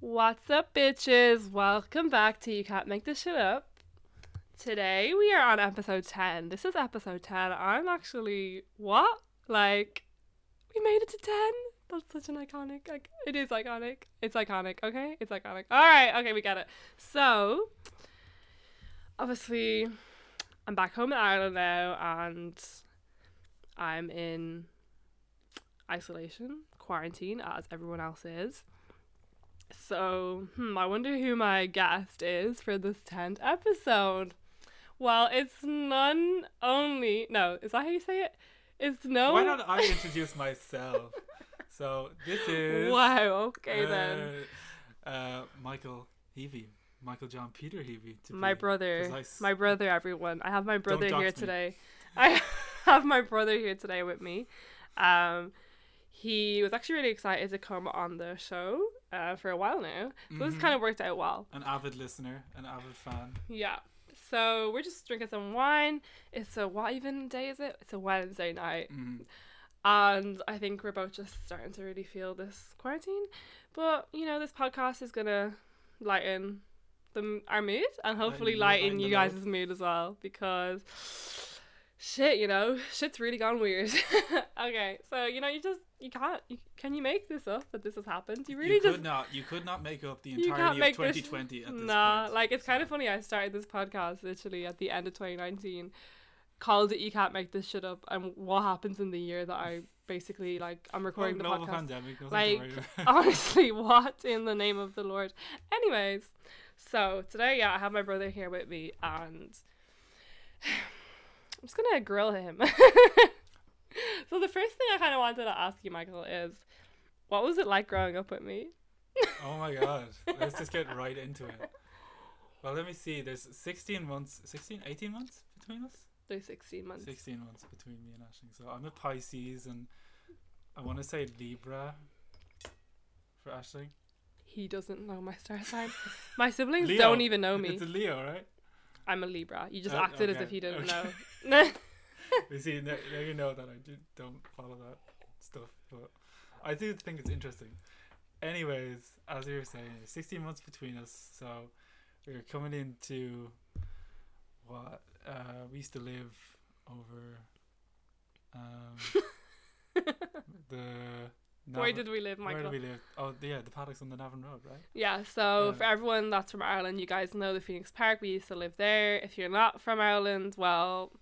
What's up, bitches? Welcome back to You Can't Make This Shit Up. Today we are on episode 10. This is episode 10. I'm actually, what? Like, we made it to 10? That's such an iconic, like, it is iconic. It's iconic, okay? It's iconic. Alright, okay, we get it. So, obviously, I'm back home in Ireland now and I'm in isolation, quarantine, as everyone else is. So, hmm, I wonder who my guest is for this 10th episode. Well, it's none only. No, is that how you say it? It's no. Why don't I introduce myself? so this is Wow, okay uh, then. Uh, Michael Heavey, Michael John Peter Heavey. To My brother. My brother, everyone. I have my brother here today. I have my brother here today with me. Um, he was actually really excited to come on the show uh, for a while now. So this Mhm. kind of worked out well. An avid listener, an avid fan. Yeah. So we're just drinking some wine. It's a what even day is it? It's a Wednesday night. Mm. And I think we're both just starting to really feel this quarantine. But, you know, this podcast is going to lighten the, our mood and hopefully Lighten lighten you guys' mood as well because shit, you know, shit's really gone weird. okay, so, you know, you just, you can't, you, can you make this up that this has happened? You really you just could not. You could not make up the entirety of make this- 2020 at this nah, point. like it's kind of funny. I started this podcast literally at the end of 2019, called it "You Can't Make This Shit Up," and what happens in the year that I basically like I'm Oh, recording the podcast. pandemic. Like. Honestly, what in the name of the Lord? Anyways, so today, yeah, I have my brother here with me, and I'm just gonna grill him. so the first thing I kind of wanted to ask you, Michael, is what was it like growing up with me? oh my god. Let's just get right into it. Well, let me see. There's 16 months, 16, 18 months between us. There's 16 months. 16 months between me and Ashling. So I'm a Pisces and I want to say Libra for Ashling. He doesn't know my star sign. My siblings Leo. don't even know me. It's a Leo, right? I'm a Libra. You just Oh, acted as if you didn't okay. know. You see, now, now you know that I do, don't follow that stuff, but I do think it's interesting. Anyways, as we were saying, 16 months between us, so we're coming into what uh, we used to live over um, the. Where did we live, Where Michael? do we live? Oh, yeah, the paddocks on the Navan Road, right? Yeah, so Yeah. for everyone that's from Ireland, you guys know the Phoenix Park. We used to live there. If you're not from Ireland, well,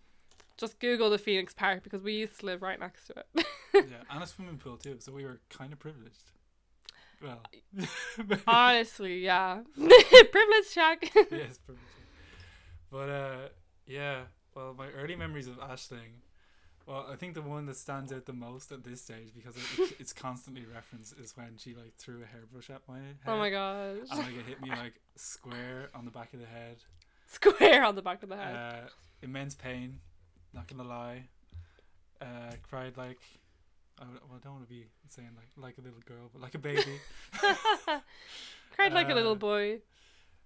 just Google the Phoenix Park because we used to live right next to it. yeah, and a swimming pool too, so we were kind of privileged. Well, Honestly, yeah. Privilege check. yes. But uh, yeah. Well, my early memories of Ashling. Well, I think the one that stands out the most at this stage because it, it's constantly referenced is when she like threw a hairbrush at my head. oh my gosh. And like it hit me like square on the back of the head. Square on the back of the head. Uh, immense pain. Not gonna lie. Uh, cried like. I, well, I don't want to be saying like like a little girl, but like a baby. Cried like a little uh, boy.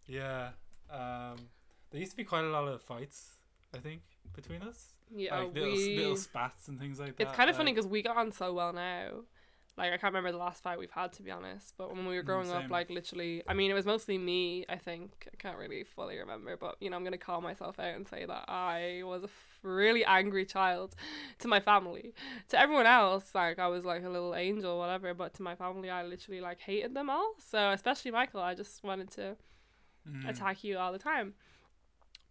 yeah. Um, there used to be quite a lot of fights. I think between us. Yeah, like little, we. little spats and things like that. It's kind of funny because we got on so well now. Like I can't remember the last fight we've had to be honest, but when we were Mm, growing up, like literally, I mean, it was mostly me. I think I can't really fully remember, but you know, I'm gonna call myself out and say that I was a really angry child to my family. To everyone else, like I was like a little angel, whatever. But to my family, I literally like hated them all. So especially Michael, I just wanted to Mm. attack you all the time.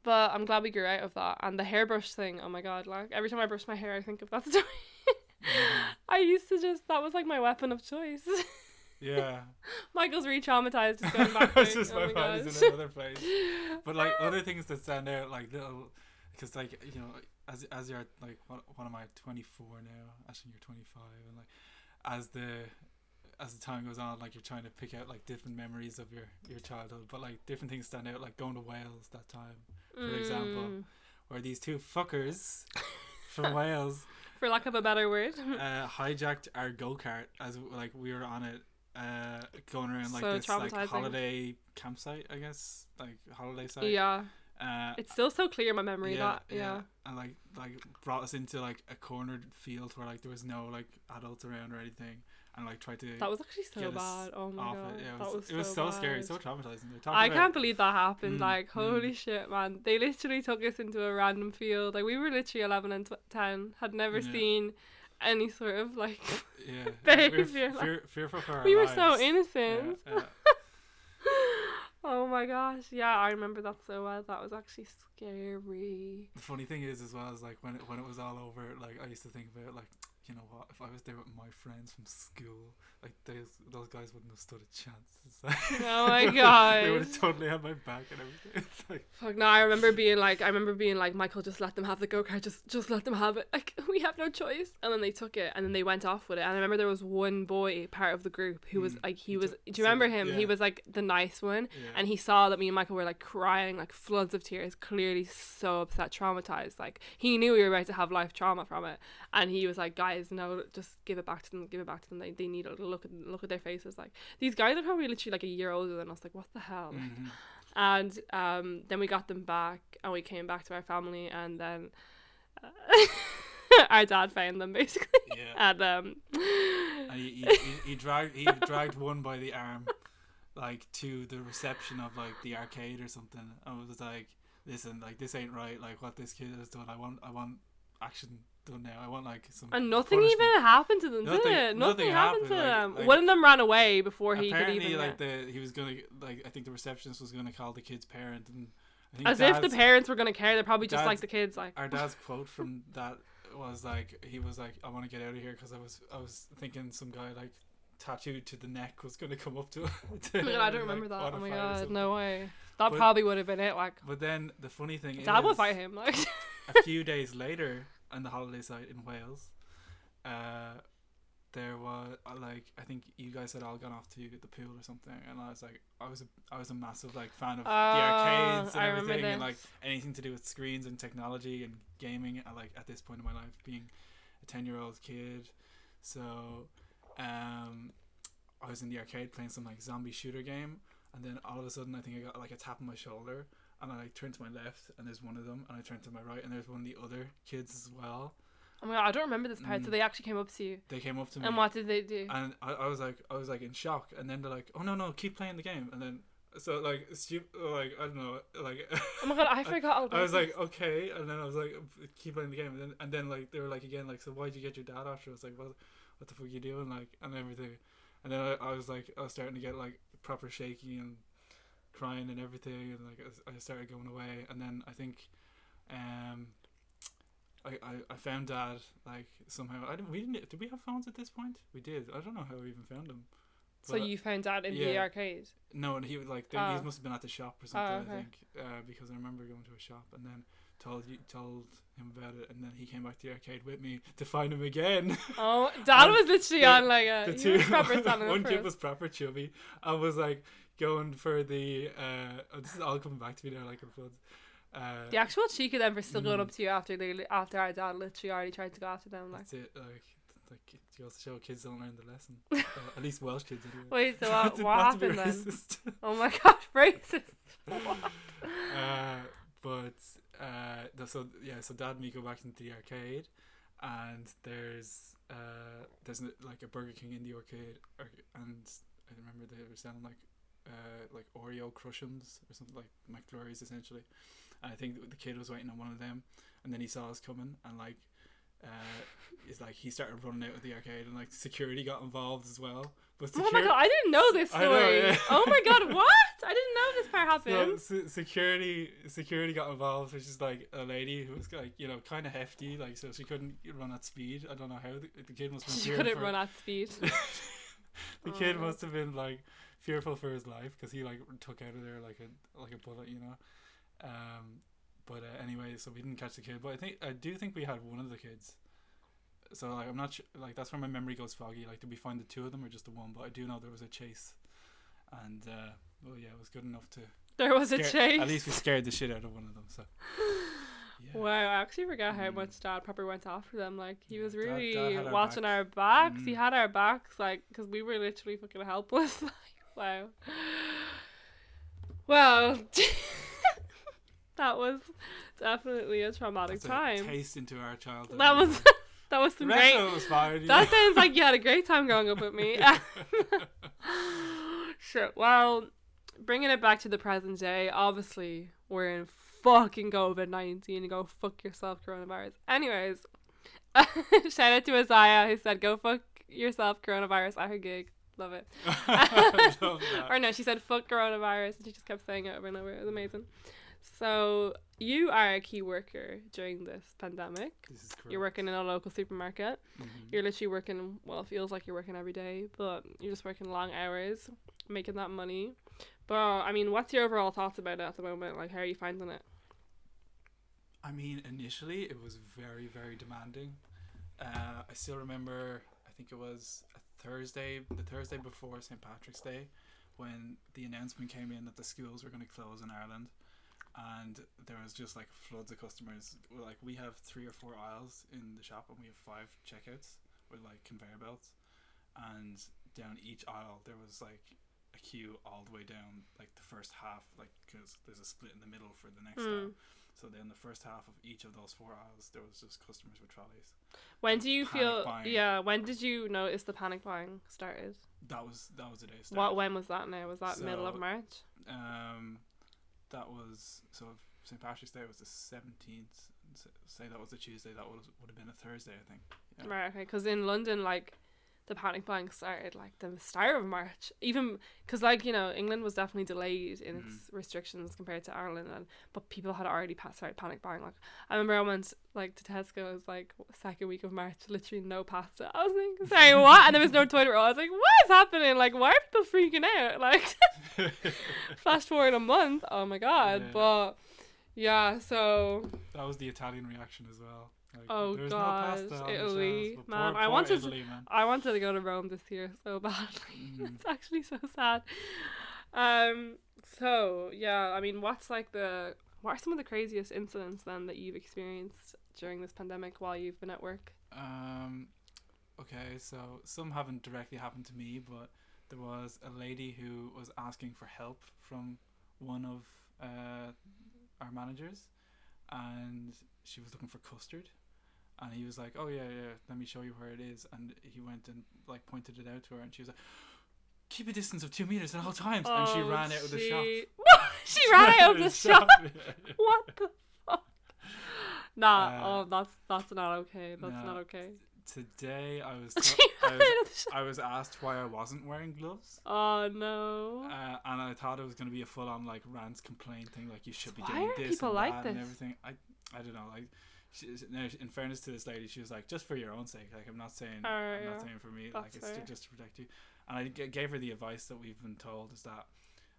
But I'm glad we grew out of that. And the hairbrush thing, oh my god, like every time I brush my hair, I think of that story. Mhm. I used to just, that was like my weapon of choice. Yeah. Michael's re traumatized just going back. it's just oh my my mind is in another place. But like other things that stand out, like little, because like you know, as as you're like what, what am I, 24 now? Actually, you're 25, and like as the as the time goes on, like you're trying to pick out like different memories of your your childhood, but like different things stand out, like going to Wales that time, for example. Mm, where these two fuckers from Wales for lack of a better word. uh, hijacked our go kart as like we were on it, uh, going around like So this like holiday campsite, I guess, like holiday site. yeah. Uh, It's still so clear in my memory that, yeah. and like like brought us into like a cornered field where like there was no like adults around or anything, and like tried to. That was actually so bad. Oh my god. it. Yeah, it that was, was it was so, so scary, so traumatizing. I about- can't believe that happened. Mm, like, mm. holy shit, man. They literally took us into a random field. Like, we were literally 11 and 10, had never Yeah. seen any sort of, like, Yeah, behaviour, we were fear, fearful for our we were so innocent. Yeah, yeah. Oh my gosh. Yeah, I remember that so well. That was actually scary. The funny thing is, as well, is like when it, when it was all over, like I used to think about like, you know what, if I was there with my friends from school, like those those guys wouldn't have stood a chance. Like, Oh my god. they would have totally had my back and everything. It's like, Fuck no, I remember being like I remember being like, Michael, just let them have the go kart, just just let them have it. Like we have no choice. And then they took it and then they went off with it. And I remember there was one boy part of the group who was Mm, like he was do you remember him? He was like the nice one. yeah. And he saw that me and Michael were like crying, like floods of tears, clearly so upset, traumatized. Like he knew we were about to have life trauma from it. And he was like, Guys, no, just give it back to them, give it back to them. They they need to look at look at their faces. Like these guys are probably literally like a year older than us. Like, what the hell? Like, Mhm. and um, then we got them back and we came back to our family and then uh, our dad found them basically yeah. and um, And he, he, he, he dragged he dragged one by the arm, like to the reception of like the arcade or something, and was like, "Listen, like this ain't right. Like what this kid has done. I want I want action done now. I want like some." and nothing punishment." even happened to them Nothing- did it nothing, nothing happened, happened, to like- them like- one of them ran away before he could even like the he was gonna like I think the receptionist was gonna call the kid's parent, and I think as if the parents were going to care they're probably just like the kids like our dad's quote from that was like he was like I want to get out of here because I was I was thinking some guy like tattooed to the neck was gonna come up to. to Oh god, I don't like, remember that. Oh my god, no way. That But- probably would have been it. Like, But then the funny thing Dad is, would fight him. Like, a few days later on the holiday site in Wales, uh, there was uh, like I think you guys had all gone off to the pool or something, and I was like, I was a I was a massive like fan of the arcades and Oh, I everything, and like anything to do with screens and technology and gaming. At, like at this point in my life, being a ten year old kid, so um, I was in the arcade playing some like zombie shooter game, and then all of a sudden I think I got like a tap on my shoulder, and I like turned to my left, and there's one of them, and I turned to my right, and there's one of the other kids as well. oh my god, I don't remember this part. So Mm. they actually came up to you. They came up to me, And what did they do? and I, I was like, I was like in shock, and then they're like, "Oh no, no, keep playing the game," and then so like stupid, like I don't know, like. Oh my god, I forgot all I was like, okay, and then I was like, keep playing the game, and then and then like they were like again, like, so why'd you get your dad after? I was like, what, what the fuck you doing, like, and everything, and then I, I was like, I was starting to get like proper shaky and crying and everything, and like I I started going away, and then I think, um, I, I, I found dad like somehow. I didn't. We didn't. Did we have phones at this point? We did. I don't know how we even found him. so But, you found dad in the arcade. no, and he was like they, Oh. he must have been at the shop or something. okay. I think uh, because I remember going to a shop and then told you told him about it, and then he came back to the arcade with me to find him again. Oh, Dad was literally the- on like a. the two, proper one kid was proper chubby. I was like going for the. Uh, oh, this is all coming back to me now, like floods. Uh, The actual cheek of them for still going Mm. up to you after they after our dad literally already tried to go after them. Like, That's it. Like, like goes to show kids don't learn the lesson. Uh, at least Welsh kids anyway. wait, so what, what not to be happened then? Oh my god, racist. uh, but uh, so yeah, so Dad and me go back into the arcade, and there's uh, there's like a Burger King in the arcade, and I remember they were selling like uh, like Oreo Crushums or something like McFlurries essentially, and I think the kid was waiting on one of them, and then he saw us coming, and like. Uh, it's like he started running out of the arcade and like security got involved as well. But Oh my god, I didn't know this I know, story. yeah. Oh my god, what? I didn't know this part So happened. se- security security got involved, which is like a lady who was like you know kind of hefty, like so she couldn't run at speed. I don't know how the, the kid must She couldn't for- run at speed. the kid Oh. must have been like fearful for his life because he like took out of there like a like a bullet, you know. Um, but uh, anyway, so we didn't catch the kid, but I think I do think we had one of the kids. So like I'm not sure, like that's where my memory goes foggy. Like did we find the two of them or just the one? But I do know there was a chase, and uh, well yeah, it was good enough to There was a chase. At least we scared the shit out of one of them. So. Yeah. Wow, I actually forgot how Mm. much Dad probably went after them. Like he Yeah, was Dad- Dad really our watching back. our backs. He Mm. had our backs, like, because we were literally fucking helpless. like, wow. Well, that was definitely a traumatic That's a time. taste into our childhood. That was that was some great. was fine. That sounds like you had a great time growing up with me. sure. Well, bringing it back to the present day, obviously we're in fucking COVID nineteen. Go fuck yourself, coronavirus. Anyways, shout out to Isaiah who said, "Go fuck yourself, coronavirus." At her gig, love it. Love or no, she said "fuck coronavirus," and she just kept saying it over and over. It was amazing. So you are a key worker during this pandemic. This is correct. You're working in a local supermarket. Mhm. You're literally working. Well, it feels like you're working every day, but you're just working long hours, making that money. But I mean, what's your overall thoughts about it at the moment? Like, how are you finding it? I mean, initially it was very, very demanding. Uh, I still remember. I think it was a Thursday, the Thursday before St Patrick's Day, when the announcement came in that the schools were going to close in Ireland, and there was just like floods of customers. We're like, we have three or four aisles in the shop, and we have five checkouts with like conveyor belts, and down each aisle there was like a queue all the way down like the first half, like because there's a split in the middle for the next Hmm. aisle. So then the first half of each of those four hours, there was just customers with trolleys. When do you panic feel? buying. Yeah. When did you notice the panic buying started? That was that was the day. it What? When was that? Now was that middle of March? Um, that was so St Patrick's Day was the seventeenth. Say that was a Tuesday. That would would have been a Thursday, I think. Yeah. Right. Okay. Because in London, like, the panic buying started like the start of March. Even because, like, you know, England was definitely delayed in its mm-hmm. restrictions compared to Ireland, and but people had already pa- started panic buying. Like, I remember I went like to Tesco. It was like second week of March. Literally no pasta. I was like, sorry, what? And there was no toilet roll. I was like, what is happening? Like, why are people freaking out? Like, flash forward a month. Oh my god. Yeah. But yeah. So that was the Italian reaction as well. Like, Oh, there's gosh, no pasta on the Italy. shelves, Man, poor, I poor wanted to- Italy, man. I wanted to go to Rome this year so badly. Mhm. it's actually so sad. Um. So yeah, I mean, what's like the what are some of the craziest incidents then that you've experienced during this pandemic while you've been at work? Um, okay, so some haven't directly happened to me, but there was a lady who was asking for help from one of uh, our managers, and she was looking for custard, and he was like, "Oh yeah, yeah, let me show you where it is," and he went and like pointed it out to her, and she was like. Keep a distance of two meters at all times, and she Oh, ran out of the shop. she- she ran out of the shop. What the fuck? Nah. Uh, oh, that's that's not okay. That's no. not okay. Today I was, to- I was out of the shop. I was asked why I wasn't wearing gloves. Oh no. Uh, and I thought it was going to be a full on like rant complaint thing, like you should be Why doing are this people and like that and this? everything. I I don't know. Like, she, no, in fairness to this lady, she was like, just for your own sake. Like, I'm not saying, Alright, I'm yeah. not saying for me. That's like, it's to, just to protect you. And I g- gave her the advice that we've been told is that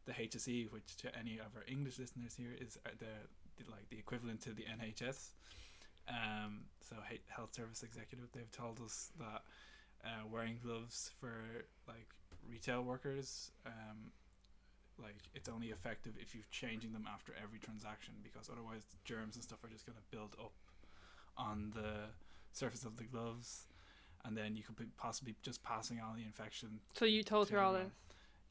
the HSE, which to any of our English listeners here is uh, the, the like the equivalent to the NHS. Um, so health service executive, they've told us that uh, wearing gloves for like retail workers, um, like it's only effective if you're changing them after every transaction because otherwise germs and stuff are just going to build up on the surface of the gloves, and then you could be possibly just passing on the infection. So you told her all this.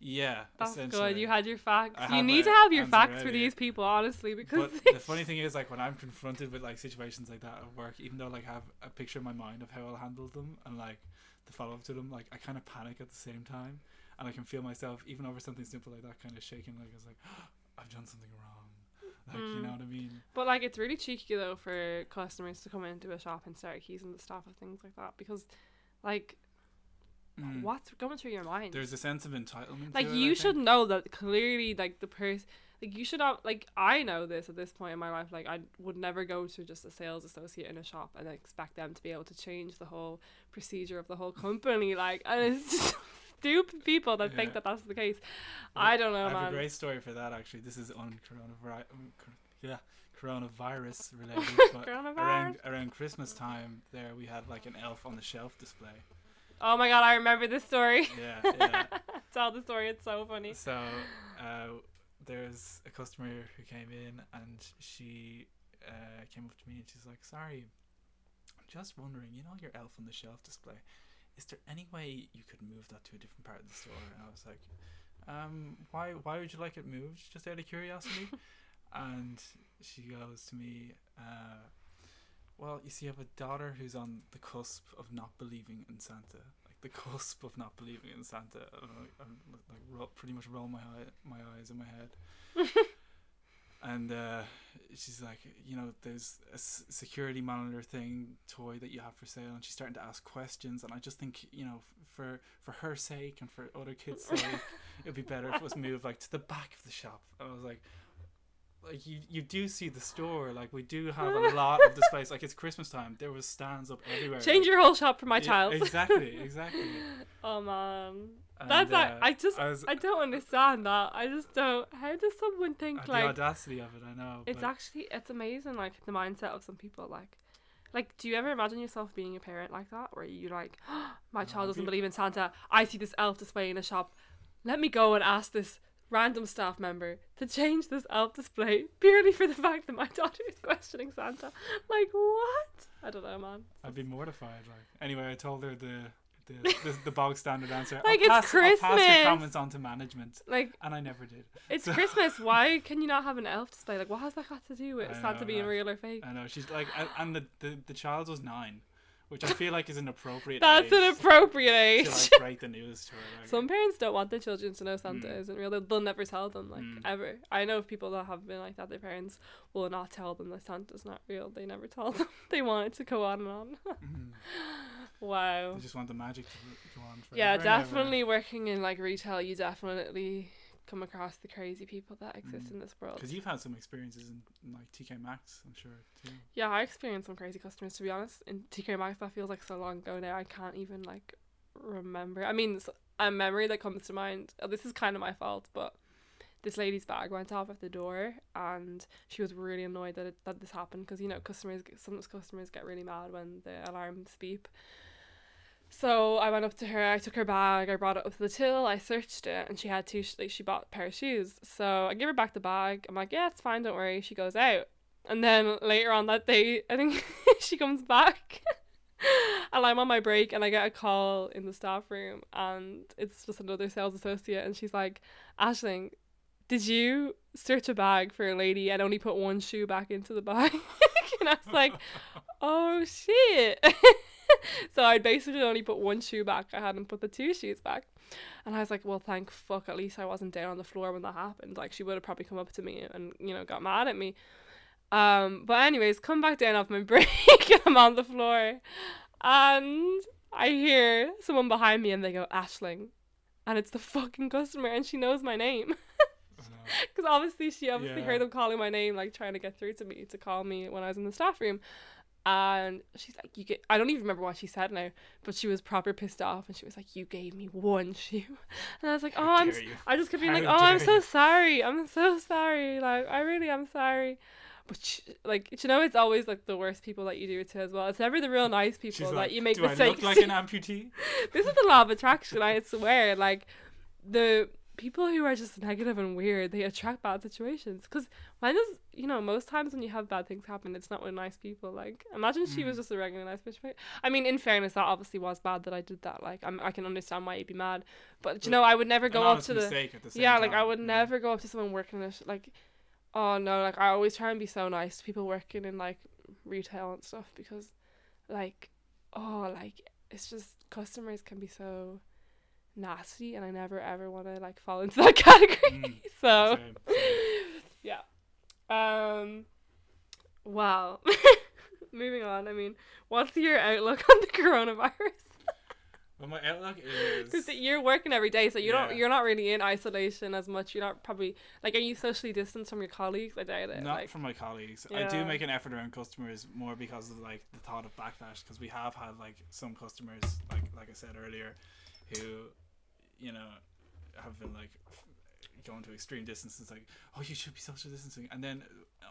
Yeah, That's good. You had your facts. I You need to have your facts for these people, honestly, because But the funny thing is, like when I'm confronted with like situations like that at work, even though like I have a picture in my mind of how I'll handle them and like the follow up to them, like I kind of panic at the same time, and I can feel myself even over something simple like that, kind of shaking, like it's like I've done something wrong, like you Mm. know what I mean? But like, it's really cheeky though for customers to come into a shop and start accusing the staff of things like that because, like, Mm. what's going through your mind? There's a sense of entitlement. like, to it, I you should think. know that clearly. Like the person, like you should not. Like I know this at this point in my life. Like I would never go to just a sales associate in a shop and expect them to be able to change the whole procedure of the whole company. Like, and it's just stupid people that think that that's the case. I don't know, I have man. a great story for that actually. This is on coronavirus. Yeah, coronavirus related. but Coronavirus. around around Christmas time, there we had like an elf on the shelf display. Oh my god, I remember this story. Yeah, yeah. Tell the story. It's so funny. So uh, there's a customer who came in and she uh, came up to me and she's like, "Sorry, I'm just wondering, you know your elf on the shelf display, is there any way you could move that to a different part of the store?" And I was like, um, "Why? Why would you like it moved? Just out of curiosity?" and she goes to me, uh, well, you see, I have a daughter who's on the cusp of not believing in Santa, like the cusp of not believing in Santa. And I, I'm like pretty much roll my eye, my eyes in my head. and uh, she's like, you know, there's a security monitor thing toy that you have for sale, and she's starting to ask questions. And I just think, you know, for for her sake and for other kids' sake, it'd be better if it was moved like to the back of the shop. And I was like. Like you, you do see the store. Like we do have a lot of displays. Like it's Christmas time. There was stands up everywhere. Change your whole shop for my Yeah, child. Exactly, exactly. oh man, And, that's like uh, I just I was, I don't understand that. I just don't. How does someone think uh, the audacity of it. I know. it's actually it's amazing like the mindset of some people like like do you ever imagine yourself being a parent like that where you like my child doesn't be- believe in Santa I see this elf display in a shop let me go and ask this random staff member to change this elf display purely for the fact that my daughter is questioning Santa like what I don't know man I'd be mortified. Like anyway, I told her the the the, the bog standard answer. Like, I'll it's pass, I'll pass Christmas. your comments on to management, like and I never did. it's So- Christmas why can you not have an elf display like what has that got to do with I Santa know, being real or fake I know she's like, and the the, the child was nine, which I feel like is an appropriate. that's an appropriate age To like break the news to her. Like, Some parents don't want their children to know Santa Mm. isn't real. They'll, they'll never tell them, like, Mm. ever. I know of people that have been like that. Their parents will not tell them that Santa's not real. They never tell them. they want it to go on and on. Mhm. wow. They just want the magic to go on. Yeah, forever ever. definitely working in like retail, you definitely come across the crazy people that exist Mm. in this world. Because you've had some experiences in, in like TK Maxx, I'm sure too. Yeah, I experienced some crazy customers to be honest. In TK Maxx, that feels like so long ago now. I can't even like remember. I mean, a memory that comes to mind. uh, This is kind of my fault, but this lady's bag went off at the door, and she was really annoyed that it, that this happened because you know customers get- some customers get really mad when the alarms beep. So I went up to her. I took her bag. I brought it up to the till. I searched it, and she had two. sh- Like she bought a pair of shoes. So I give her back the bag. I'm like, yeah, it's fine. Don't worry. She goes out. And then later on that day, I think she comes back. and I'm on my break and I get a call in the staff room and it's just another sales associate and she's like, Ashling, did you search a bag for a lady and only put one shoe back into the bag? and I was like, oh shit. so I basically only put one shoe back. I hadn't put the two shoes back. And I was like, well, thank fuck. At least I wasn't down on the floor when that happened. Like, she would have probably come up to me and, you know, got mad at me. Um, but anyways, come back down off my break and I'm on the floor. And I hear someone behind me and they go, Ashling. And it's the fucking customer and she knows my name. Because obviously she obviously Yeah. heard them calling my name, like trying to get through to me to call me when I was in the staff room. And she's like, "You get." I don't even remember what she said now, but she was proper pissed off, and she was like, "You gave me one shoe," and I was like, "Oh, How I'm." s- you. I just kept being like, "Oh, I'm dare so sorry. I'm so sorry. Like, I really am sorry." But sh like, you know, it's always like the worst people that you do it to as well. It's never the real nice people that you make Do I mistakes. look like an amputee? this is the law of attraction. I swear, like the people who are just negative and weird, they attract bad situations. Because when does you know most times when you have bad things happen, it's not with nice people. Like imagine she was Mm. just a regular nice bitch. right? I mean, in fairness, that obviously was bad that I did that. Like I'm, I can understand why you'd be mad, but you know, I would never go up to the the same yeah, like I would yeah. never go up to someone working in it. Like, oh no, like I always try and be so nice to people working in like retail and stuff because, like, oh, like it's just customers can be so nasty, and I never ever want to like fall into that category. Mm, so, same, same. yeah. Um. Wow. Moving on. I mean, what's your outlook on the coronavirus? Well, my outlook is. Because you're working every day, so you Yeah. don't you're not really in isolation as much. You're not probably like are you socially distanced from your colleagues? I doubt it. Not like, from my colleagues. I do make an effort around customers more because of like the thought of backlash. Because we have had like some customers, like like I said earlier, who, you know, have been like going to extreme distances. Like, oh, you should be social distancing. And then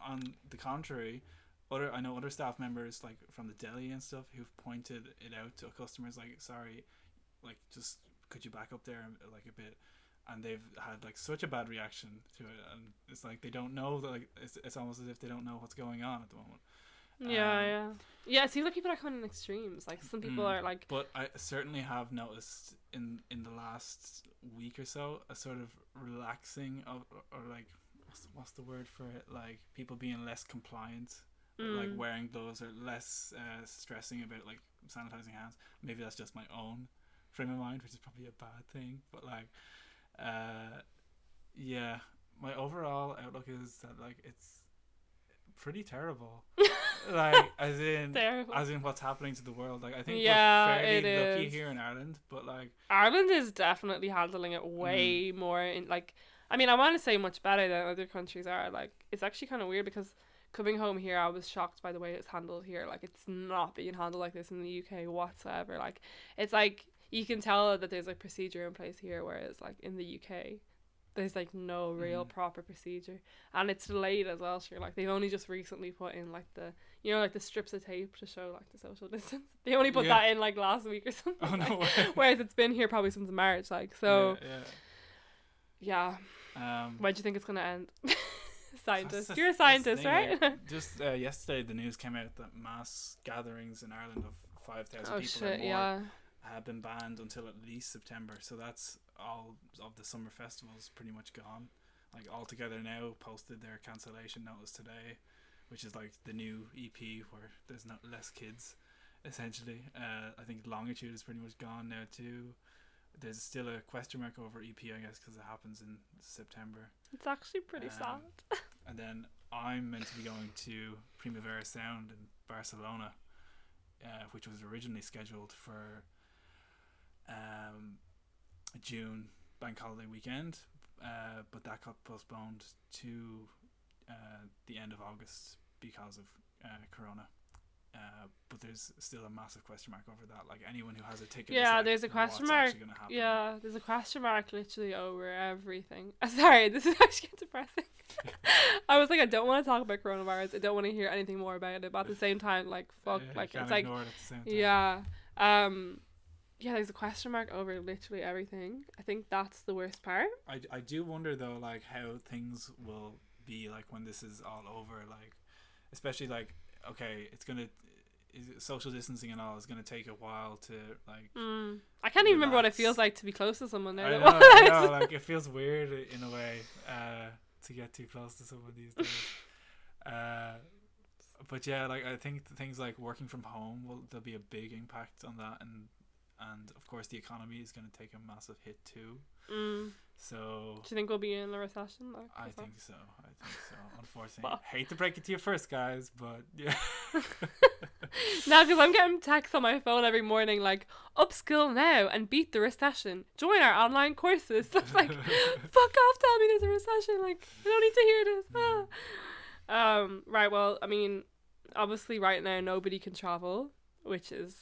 on the contrary, other I know other staff members like from the deli and stuff who've pointed it out to customers. Like, sorry, like just could you back up there like a bit and they've had like such a bad reaction to it and it's like they don't know that like it's, it's almost as if they don't know what's going on at the moment yeah, um, yeah, yeah. It seems like people are coming in extremes. Like some people Mm. are like, but i certainly have noticed in in the last week or so a sort of relaxing of or, like what's, what's the word for it like people being less compliant like Mm. wearing gloves or less uh, stressing about like sanitizing hands. Maybe that's just my own frame of mind, which is probably a bad thing. But like, uh, yeah, my overall outlook is that like it's pretty terrible. like as in as in what's happening to the world. Like I think Yeah, we're fairly lucky is. here in Ireland, but like Ireland is definitely handling it Mm. way more in like I mean I want to say much better than other countries are like it's actually kind of weird because coming home here I was shocked by the way it's handled here like it's not being handled like this in the UK whatsoever like it's like you can tell that there's like procedure in place here whereas like in the UK there's like no real Mhm. proper procedure and it's delayed as well sure like they've only just recently put in like the you know like the strips of tape to show like the social distance they only put Yeah. that in like last week or something oh no like, way. Whereas it's been here probably since March, like so. yeah, Yeah. yeah. Um, When do you think it's gonna end? Scientist. You're a scientist, right? like, just uh, yesterday, the news came out that mass gatherings in Ireland of five thousand oh people or more Yeah. have been banned until at least September. So that's all of the summer festivals pretty much gone. Like All Together Now posted their cancellation notice today, which is like the new EP where there's not less kids, essentially. Uh, I think Longitude is pretty much gone now too. There's still a question mark over EP, I guess, because it happens in September. It's actually pretty Um, sad. And then I'm meant to be going to Primavera Sound in Barcelona, uh, which was originally scheduled for um, June bank holiday weekend, uh, but that got postponed to uh, the end of August because of uh, Corona. Uh, but there's still a massive question mark over that. Like anyone who has a ticket, Yeah, like, there's a question mark. actually gonna happen?" Yeah, there's a question mark literally over everything. Sorry, this is actually depressing. I was like, I don't want to talk about coronavirus. I don't want to hear anything more about it. But at the same time, like, fuck, like it's like, it at the same time. yeah, um, yeah. There's a question mark over literally everything. I think that's the worst part. I, I do wonder though like how things will be like when this is all over like especially like okay it's gonna social distancing and all is gonna take a while to like Mm. I can't even remember what it feels like to be close to someone now. I know, I know like it feels weird in a way uh to get too close to someone these days uh but yeah like I think th- things like working from home will there'll be a big impact on that and and of course the economy is going to take a massive hit too Mm. so Do you think we'll be in a recession? Like, I think so. I think so. Unfortunately, Fuck. hate to break it to you first, guys, but yeah. No, because I'm getting texts on my phone every morning like, upskill now and beat the recession. Join our online courses. Like, fuck off, tell me there's a recession. Like, I don't need to hear this. Ah. Um, right, well, I mean, obviously, right now, nobody can travel, which is,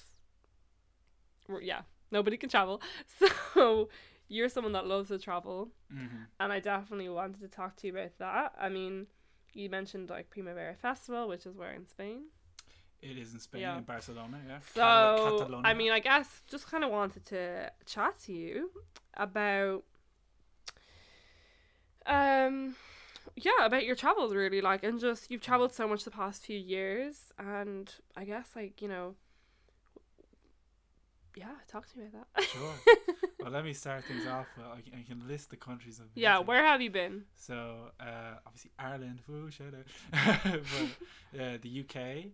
yeah, nobody can travel. So, you're someone that loves to travel, hmm and I definitely wanted to talk to you about that. I mean, you mentioned like Primavera Festival, which is where in Spain. It is in Spain, Yeah. in Barcelona, yeah. So, Cata- Catalonia. I mean, I guess just kind of wanted to chat to you about, um, yeah, about your travels really, like, and just you've traveled so much the past few years, and I guess like you know, yeah, talk to me about that. Sure. well, let me start things off. Well, I, can- I can list the countries I've been yeah, where have you been? So, uh, obviously Ireland, woo, shout out. but uh, the UK,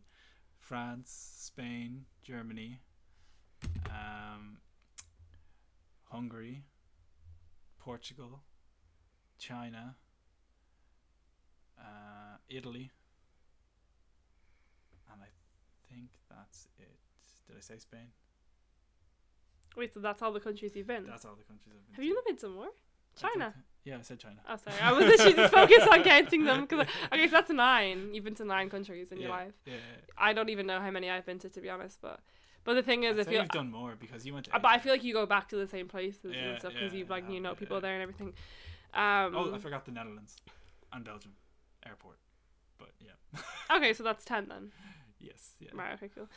France, Spain, Germany, um, Hungary, Portugal, China, uh, Italy, and I think that's it. Did I say Spain? Wait, so that's all the countries you've been? That's all the countries I've been. have to. you not been some more? I China. yeah, I said China. Oh, sorry. I was literally just focused on counting them because okay, so that's nine. You've been to nine countries in yeah, your life. Yeah, I don't even know how many I've been to, to be honest. But but the thing is, I if you, you've done more because you went to. uh, but I feel like you go back to the same places Yeah, and stuff because yeah, you've like you know people yeah. there and everything. Um, Oh, I forgot the Netherlands and Belgium airport. But yeah. okay, so that's ten then. yes. Yeah. Right. Okay. Cool.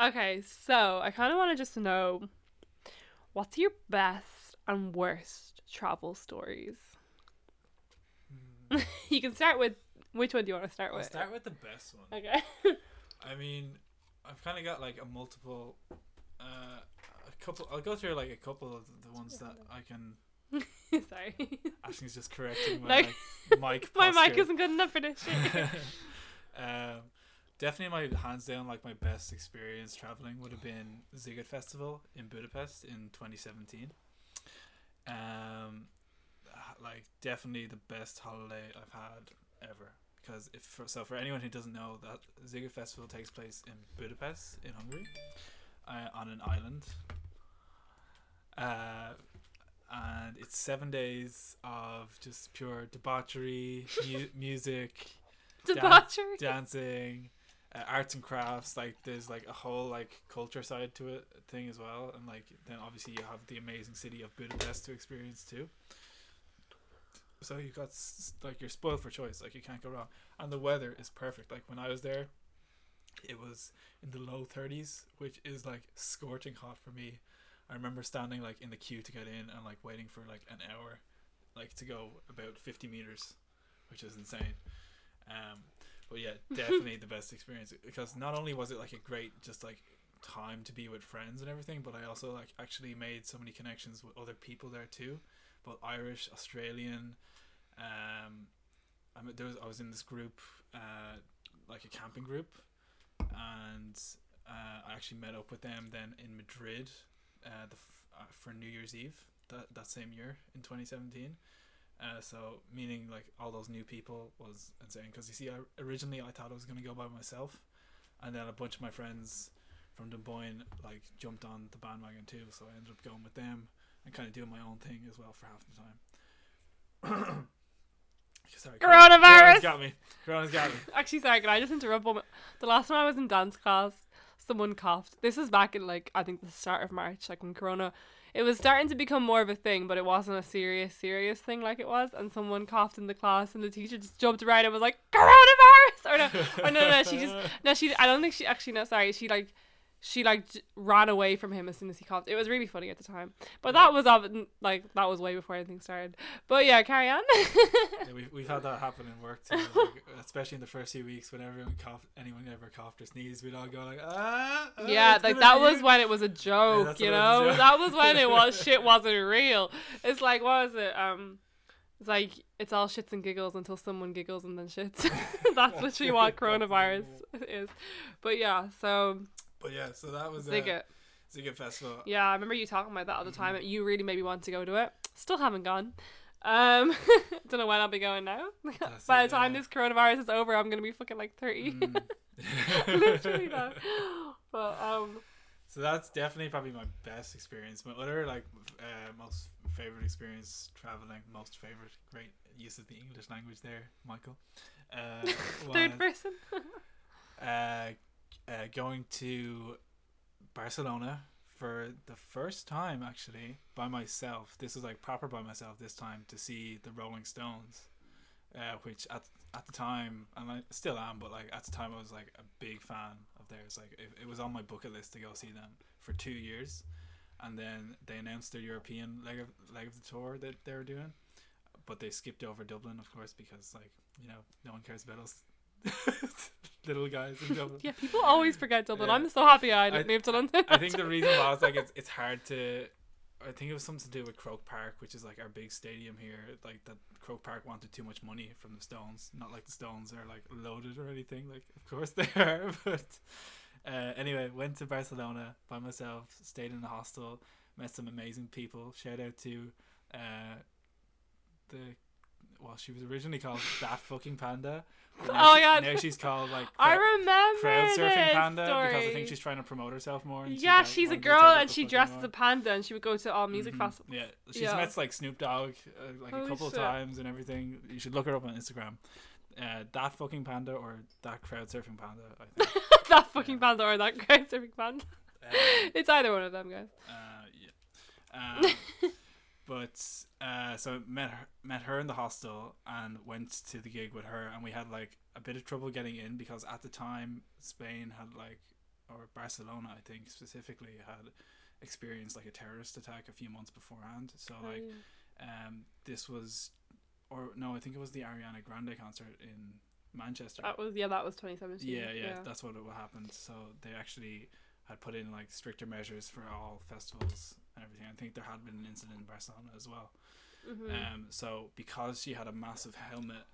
Okay, so I kind of want to just know what's your best and worst travel stories. Hmm. you can start with which one do you want to start I'll with? start with the best one. Okay. I mean, I've kind of got like a multiple, uh, a couple. I'll go through like a couple of the ones that I can. Sorry. Ashley's just correcting my No. like, mic. My mic posture. isn't good enough for this shit. um, definitely my hands down like my best experience traveling would have been Sziget Festival in Budapest in 2017. Um, like definitely the best holiday I've had ever. Because if for, so, for anyone who doesn't know, that Sziget Festival takes place in Budapest in Hungary, uh, on an island. Uh, and it's seven days of just pure debauchery, mu- music, Debauchery. dancing, uh, arts and crafts. Like there's like a whole like culture side to it thing as well, and like then obviously you have the amazing city of Budapest to experience too. So you've got like you're spoiled for choice. Like you can't go wrong, and the weather is perfect. Like when I was there, it was in the low thirties, which is like scorching hot for me. I remember standing like in the queue to get in and like waiting for like an hour, like to go about fifty meters, which is insane. Um, but yeah, definitely the best experience because not only was it like a great just like time to be with friends and everything, but I also like actually made so many connections with other people there too, both Irish, Australian. Um, I mean, there was I was in this group, uh, like a camping group, and uh, I actually met up with them then in Madrid, uh, the f- uh, for New Year's Eve that that same year in 2017. Uh, so meaning like all those new people was insane because you see, I, originally I thought I was gonna go by myself, and then a bunch of my friends from Des Moines like jumped on the bandwagon too. So I ended up going with them and kind of doing my own thing as well for half the time. Sorry, Coronavirus! Corona's got me. Corona's got me. Actually, sorry, can I just interrupt? One? The last time I was in dance class, someone coughed. This is back in like I think the start of March, like when Corona. It was starting to become more of a thing, but it wasn't a serious, serious thing like it was. And someone coughed in the class, and the teacher just jumped around and was like, "Coronavirus!" Or no, or no, no, she just no, she. I don't think she actually. No, sorry, she like. She like j- ran away from him as soon as he coughed. It was really funny at the time, but that was like that was way before anything started. But yeah, carry on. Yeah, we've, we've had that happen in work too, like, especially in the first few weeks when everyone coughed, anyone ever coughed or sneezed, we'd all go like, ah, ah, Yeah, like that was you." when it was a joke, that's you was know. joke. That was when it was shit wasn't real. It's like what was it? Um, it's like it's all shits and giggles until someone giggles and then shits. That's literally what coronavirus is. But yeah, so But yeah, so that was uh, Sziget. Sziget Festival. Yeah, I remember you talking about that all the time. Mm-hmm. You really made me want to go to it. Still haven't gone. Um, don't know when I'll be going now. That's By it, the time yeah. this coronavirus is over, I'm gonna be fucking like thirty. Mm. literally though. But um, So that's definitely probably my best experience. My other like uh, most favorite experience traveling, most favorite, great use of the English language there, Michael. Uh, third was, person. uh, uh, going to Barcelona for the first time actually by myself. This was like proper by myself this time to see the Rolling Stones, uh, which at at the time and I still am, but like at the time I was like a big fan of theirs. Like it, it was on my bucket list to go see them for two years, and then they announced their European leg of leg of the tour that they were doing, but they skipped over Dublin of course because like you know no one cares about us. little guys in Dublin. Yeah, people always forget Dublin. Yeah. I'm so happy I I- moved to London. I think the reason was like it's it's hard to. I think it was something to do with Croke Park, which is like our big stadium here. Like that, Croke Park wanted too much money from the Stones. Not like the Stones are like loaded or anything. Like of course they are, but uh, anyway, went to Barcelona by myself. Stayed in the hostel. Met some amazing people. Shout out to uh, the well, she was originally called that fucking panda. Oh, yeah. Now she's called like I remember crowd surfing panda story. because I think she's trying to promote herself more. Yeah, like, she's a girl and she dresses more. a panda and she would go to all music Mhm. festivals. Yeah, she's Yeah. met like Snoop Dogg uh, like Holy a couple shit. of times and everything. You should look her up on Instagram. Uh, that fucking panda or that crowd surfing panda. I think. that fucking panda or that crowd surfing panda. Um, It's either one of them, guys. uh, yeah. Um, but uh, so met her, met her in the hostel and went to the gig with her, and we had like a bit of trouble getting in because at the time Spain had like, or Barcelona, I think specifically had experienced like a terrorist attack a few months beforehand. So Oh, like, um, this was, or no, I think it was the Ariana Grande concert in Manchester. that was yeah, that was 2017. Yeah, yeah, that's what it happened. So they actually had put in like stricter measures for all festivals and everything. I think there had been an incident in Barcelona as well. Mhm. Um, so because she had a massive helmet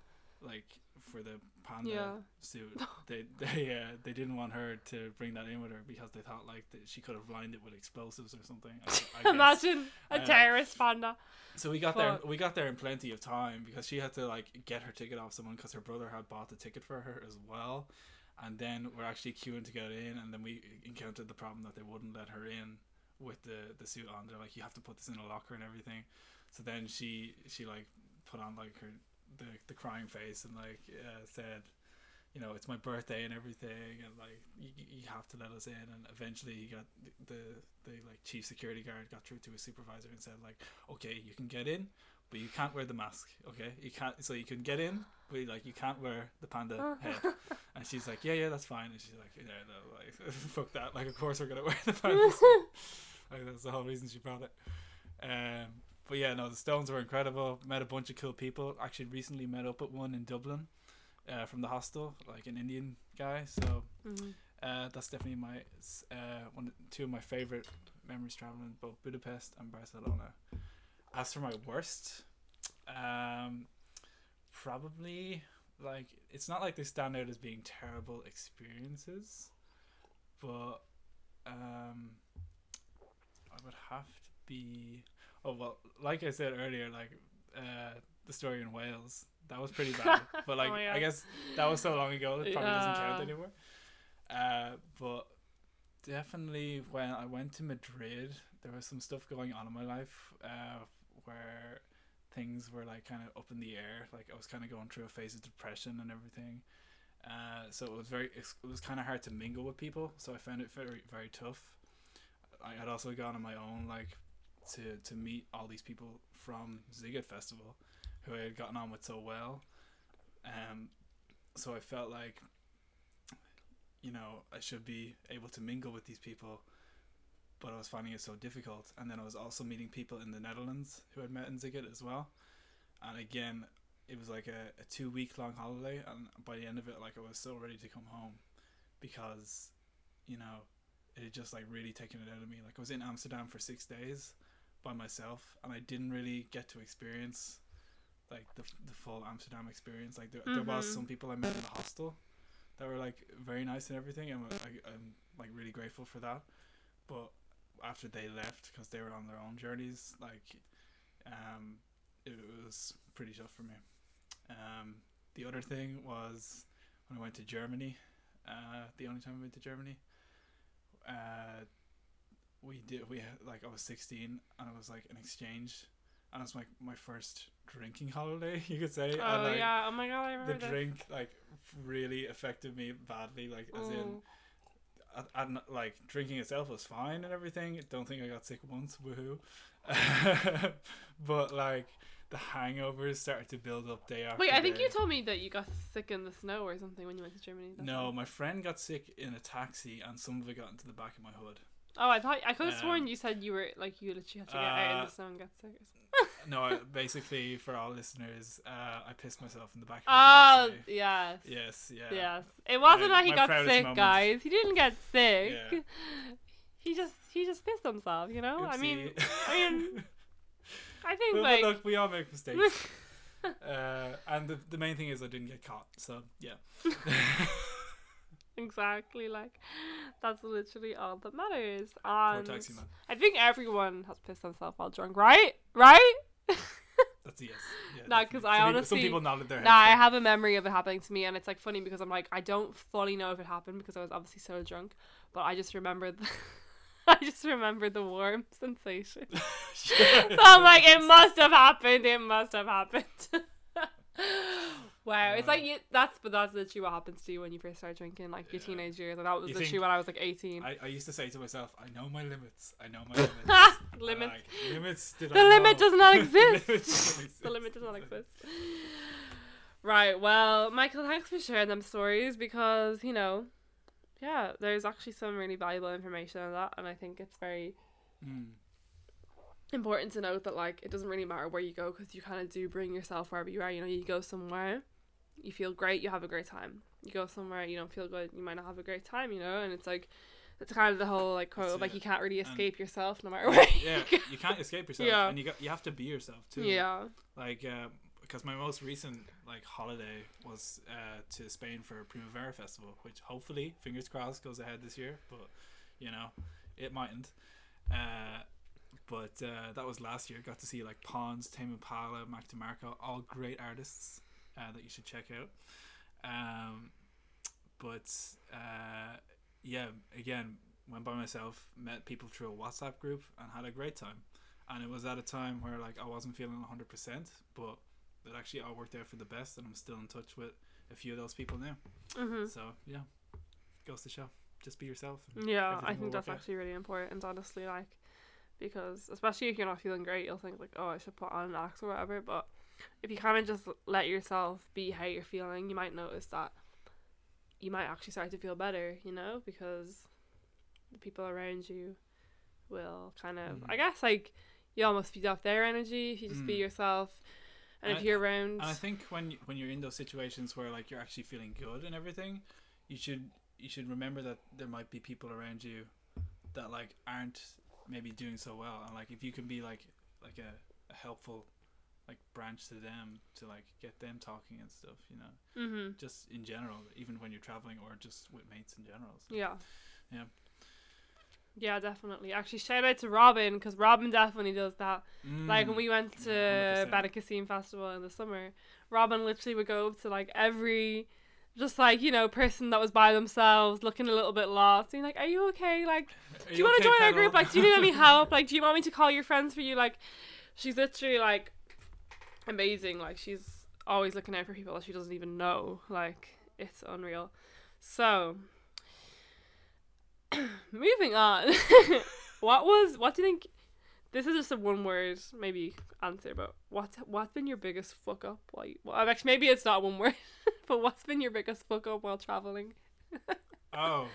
like for the panda Yeah. suit. They they uh, they didn't want her to bring that in with her because they thought like that she could have lined it with explosives or something. I, I. Imagine a Uh, terrorist panda. So we got there. We got there in plenty of time because she had to like get her ticket off someone because her brother had bought the ticket for her as well. And then we're actually queuing to get in, and then we encountered the problem that they wouldn't let her in with the the suit on. They're like, you have to put this in a locker and everything. So then she she like put on like her the the crying face and like uh, said. You know, it's my birthday and everything, and like you, you have to let us in. And eventually, he got the the like chief security guard got through to his supervisor and said like, okay, you can get in, but you can't wear the mask. Okay, you can't. So you can get in, but like you can't wear the panda head. And she's like, yeah, yeah, that's fine. And she's like, yeah, no, like fuck that. Like, of course we're gonna wear the panda. Like that's the whole reason she brought it. Um, but yeah, no, the Stones were incredible. Met a bunch of cool people. Actually, recently met up at one in Dublin, uh, from the hostel, like an Indian guy. So Mhm. uh, that's definitely my uh, one two of my favorite memories traveling both Budapest and Barcelona. As for my worst, um, probably like it's not like they stand out as being terrible experiences, but um, I would have to be. Oh well, like I said earlier, like uh, the story in Wales that was pretty bad. But like Oh I guess that was so long ago, it probably doesn't count anymore. Uh, but definitely when I went to Madrid, there was some stuff going on in my life uh, where things were like kind of up in the air. Like I was kind of going through a phase of depression and everything. Uh, so it was very, it was kind of hard to mingle with people. So I found it very, very tough. I had also gone on my own, like to to meet all these people from Sziget Festival, who I had gotten on with so well. Um, so I felt like, you know, I should be able to mingle with these people, but I was finding it so difficult. And then I was also meeting people in the Netherlands who I'd met in Sziget as well. And again, it was like a, a two week long holiday, and by the end of it, like I was so ready to come home because, you know, it had just like really taken it out of me. Like I was in Amsterdam for six days by myself, and I didn't really get to experience like the the full Amsterdam experience. Like there, there was Mhm. some people I met in the hostel that were like very nice and everything, and I, I'm like really grateful for that. But after they left, because they were on their own journeys, like um, it was pretty tough for me. Um, the other thing was when I went to Germany. Uh, the only time I went to Germany. Uh, we did we had, like I was 16 and it was like an exchange and it was like my first drinking holiday you could say Oh and like yeah. Oh my god, I the remember this. drink like really affected me badly like as in Mm. I, like drinking itself was fine and everything don't think I got sick once woohoo but like the hangovers started to build up day after Wait, I think day. you told me that you got sick in the snow or something when you went to Germany. No my friend got sick in a taxi and some of it got into the back of my hood Oh, I thought I could have Um, sworn you said you were like you literally had to get out in uh, the snow and get sick. Or something. No, basically for all listeners, uh, I pissed myself in the back of Oh the taxi. yes. Yes, yeah. Yes. It wasn't My- that he got sick, moment. guys. He didn't get sick. Yeah. He just he just pissed himself, you know? I mean I mean, I think but like look, we all make mistakes. uh, and the, the main thing is I didn't get caught, so yeah. exactly like that's literally all that matters. Poor taxi man. I think everyone has pissed themselves while drunk, right? Right? That's a yes. Yeah, Nah, definitely. 'cause Some I honestly- some people nodded their heads. Nah, I have a memory of it happening to me, and it's like funny because I'm like I don't fully know if it happened because I was obviously so drunk, but I just remember the, I just remember the warm sensation. so I'm like, it must have happened. It must have happened. wow, it's like you, that's but that's literally what happens to you when you first start drinking, like your Yeah. teenage years. And that was You literally when I was like 18. I, I used to say to myself, I know my limits. I know my limits. Limits. like, limits The I limit know? does not exist. the limit does not exist. Right. Well, Michael, thanks for sharing them stories because you know, yeah, there's actually some really valuable information in that, and I think it's very Mm. important to note that like it doesn't really matter where you go because you kind of do bring yourself wherever you are. You know, you go somewhere, you feel great, you have a great time. You go somewhere, you don't feel good, you might not have a great time. You know, and it's like. It's kind of the whole like quote of like you can't really And- escape yourself no matter where. you Yeah, go. you can't escape yourself, Yeah. and you got you have to be yourself too. Yeah. Like, uh, because my most recent like holiday was uh, to Spain for a Primavera Festival, which hopefully, fingers crossed, goes ahead this year. But you know, it mightn't. Uh, but uh, that was last year. Got to see like Pons, Tame Impala, Mac DeMarco, all great artists uh, that you should check out. Um, but uh, yeah, again, went by myself, met people through a WhatsApp group, and had a great time. And it was at a time where like I wasn't feeling hundred percent, but it actually all worked out for the best, and I'm still in touch with a few of those people now. hmm So yeah, goes to show, just be yourself. Yeah, I think that's out. actually really important, honestly. Like, because especially if you're not feeling great, you'll think like, oh, I should put on an act or whatever. But if you kind of just let yourself be how you're feeling, you might notice that you might actually start to feel better. You know, because the people around you will kind of, Mhm. I guess, like you almost feed off their energy if you just be Mm. yourself. And if And- you're around, And I think when when you're in those situations where like you're actually feeling good and everything, you should you should remember that there might be people around you that like aren't maybe doing so well, and like if you can be like like a, a helpful like branch to them to like get them talking and stuff, you know, mm-hmm. just in general, even when you're traveling or just with mates in general. So. Yeah. Yeah. Yeah, definitely. Actually, shout out to Robin because Robin definitely does that. Like when Mm. we went to 100%. Badakasim Festival in the summer, Robin literally would go up to like every, just like you know, person that was by themselves, looking a little bit lost, being like, "Are you okay? Like, do you want to okay, join our group? Like, do you need any help? Like, do you want me to call your friends for you? Like, she's literally like amazing. Like, she's always looking out for people that she doesn't even know. Like, it's unreal. So, moving on. what was? What do you think? This is just a one word maybe answer, but what what's been your biggest fuck up while you? Well, actually, maybe it's not one word, but what's been your biggest fuck up while traveling? Oh.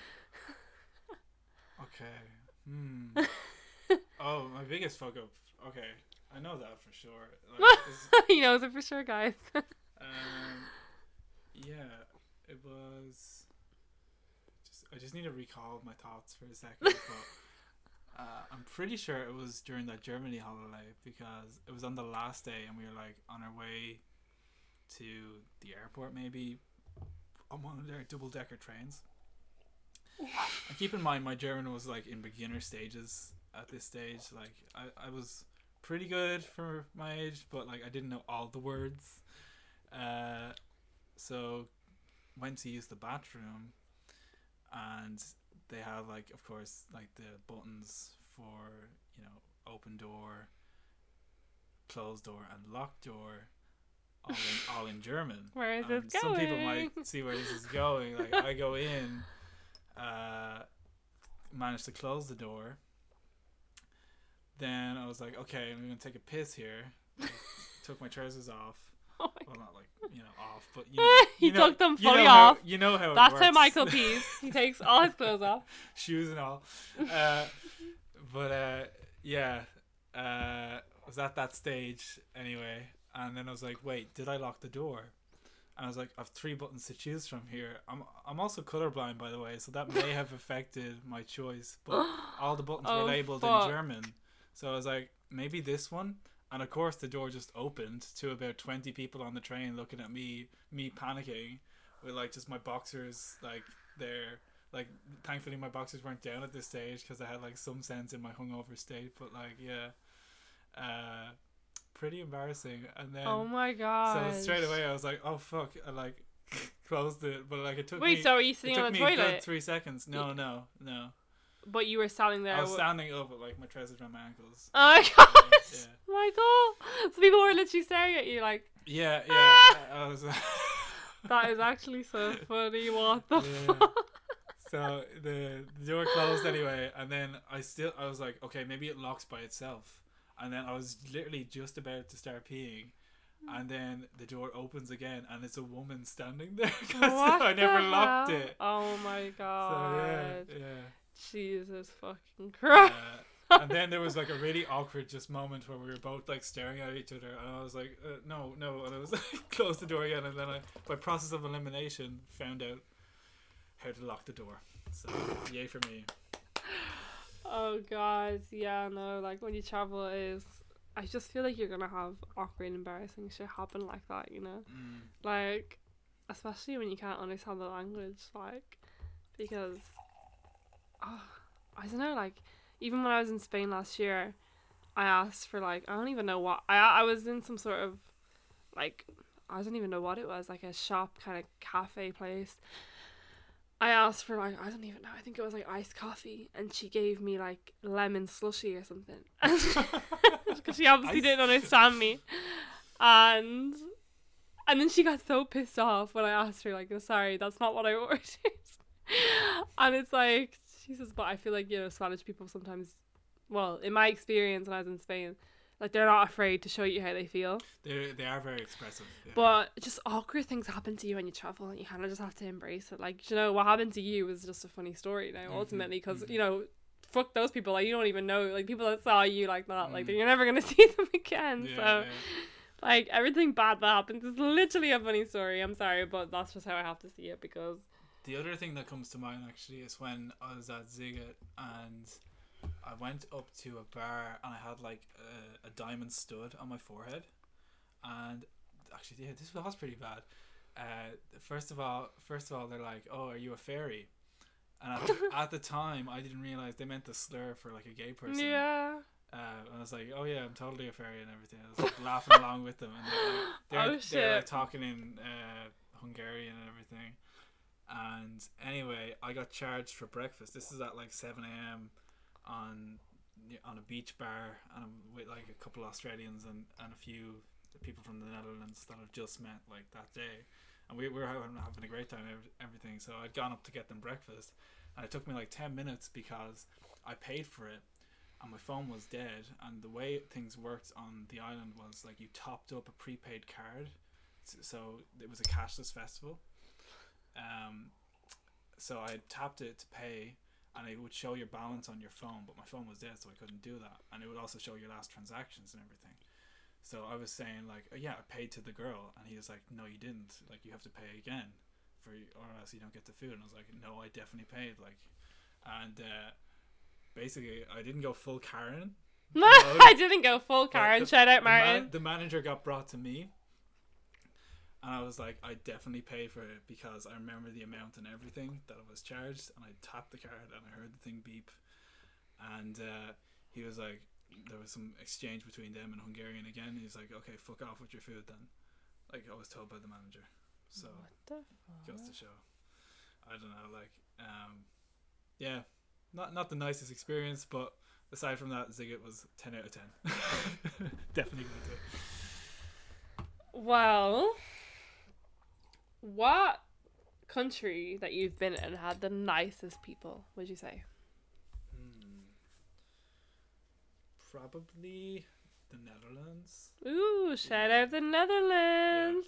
Okay. Hmm. oh, my biggest fuck up. Okay, I know that for sure. Like, he knows it for sure, guys. um, yeah, it was. I just need to recall my thoughts for a second. But uh, I'm pretty sure it was during that Germany holiday because it was on the last day and we were like on our way to the airport, maybe on one of their double decker trains. And keep in mind, my German was like in beginner stages at this stage. Like I, I was pretty good for my age, but like I didn't know all the words. Uh, so went to use the bathroom, and they have like, of course, like the buttons for you know open door, closed door, and locked door. All in, all in German. Where is this Some people might see where this is going. Like I go in, uh, managed to close the door. Then I was like, okay, I'm gonna take a piss here. Took my trousers off. Oh Well, not like you know off, but you know, He you know, took them you fully know how- off. you know how it That's how. Michael pees. He takes all his clothes off. shoes and all. Uh, but uh, yeah, uh, was at that stage anyway, and then I was like, wait, did I lock the door? And I was like, I've three buttons to choose from here. I'm I'm also colorblind, by the way, so that may have affected my choice. But all the buttons Oh, were labeled fuck. in German, so I was like, maybe this one. And of course, the door just opened to about twenty people on the train looking at me, me panicking, with like just my boxers like there. Like, thankfully, my boxers weren't down at this stage because I had like some sense in my hungover state. But like, yeah, uh, pretty embarrassing. And then Oh my god. so straight away, I was like, oh fuck, I like closed it. But like, it took Wait, me. so are you it sitting took on the me toilet? three seconds. No, no, no. But you were standing there. I was standing up with like my trousers around my ankles. Oh my god. Yeah. Michael. So people were literally staring at you like, Yeah, yeah. Ah! I was. that is actually so funny. What the Yeah. fuck? so the, the door closed anyway, and then I still I was like, okay, maybe it locks by itself. And then I was literally just about to start peeing, and then the door opens again, and it's a woman standing there because I never the locked it. Oh my So god. yeah, yeah. Jesus fucking Christ. And then there was like a really awkward just moment where we were both like staring at each other, and I was like, uh, "No, no," and I was like, close the door again, and then I, by process of elimination, found out how to lock the door. So, yay for me. Oh god, yeah, no, like when you travel is I just feel like you're gonna have awkward, embarrassing shit happen like that, you know? Mm. Like, especially when you can't understand the language, like, because, oh, I don't know, like, even when I was in Spain last year, I asked for, like, I don't even know what, I, I was in some sort of, like, I don't even know what it was, like a shop kind of cafe place. I asked for like I don't even know. I think it was like iced coffee, and she gave me like lemon slushy or something. Because she obviously Ice- didn't understand me, and and then she got so pissed off when I asked her like, "Sorry, that's not what I ordered." and it's like Jesus, but I feel like you know Spanish people sometimes, well, in my experience when I was in Spain, like they're not afraid to show you how they feel. They they are very expressive. Yeah. But just awkward things happen to you when you travel, and you kind of just have to embrace it. Like, you know, what happened to you was just a funny story now, Mhm, ultimately, because, mhm. you know, fuck those people. Like, you don't even know, like, people that saw you like that, like, Mm. you're never going to see them again. yeah, so, yeah. like, everything bad that happens is literally a funny story. I'm sorry, but that's just how I have to see it because, The other thing that comes to mind actually is when I was at Sziget and I went up to a bar and I had like a, a diamond stud on my forehead, and actually yeah, this was pretty bad. Uh, first of all, first of all, they're like, "Oh, are you a fairy?" And at the, at the time, I didn't realize they meant the slur for like a gay person. yeah. Uh, and I was like, "Oh yeah, I'm totally a fairy and everything." I was like laughing along with them, and they're, Oh, they're, they're like talking in uh, Hungarian and everything. And anyway, I got charged for breakfast. This is at like seven a.m. on on a beach bar, and I'm with like a couple Australians and, and a few people from the Netherlands that I've just met like that day, and we, we were having, having a great time, everything. So I'd gone up to get them breakfast, and it took me like ten minutes because I paid for it, and my phone was dead. And the way things worked on the island was like you topped up a prepaid card, so it was a cashless festival. Um, so I tapped it to pay, and it would show your balance on your phone, but my phone was dead, so I couldn't do that. And it would also show your last transactions and everything. So I was saying like, oh, yeah, I paid to the girl, and he was like, no, you didn't. Like you have to pay again, for or else you don't get the food. And I was like, no, I definitely paid. Like, and uh, basically I didn't go full Karen. No, I didn't go full Karen. the- Shout out, the man- the manager got brought to me, and I was like, I definitely paid for it because I remember the amount and everything that I was charged, and I tapped the card and I heard the thing beep, and uh, he was like, there was some exchange between them and Hungarian again. He's like, okay, fuck off with your food then. Like I was told by the manager, so What the goes to show. I don't know, like, um, yeah, not not the nicest experience, but aside from that, Sziget was ten out of ten. Definitely gonna do it. Well, what country that you've been in had the nicest people? Would you say? Hmm. Probably the Netherlands. Ooh, shout out the Netherlands!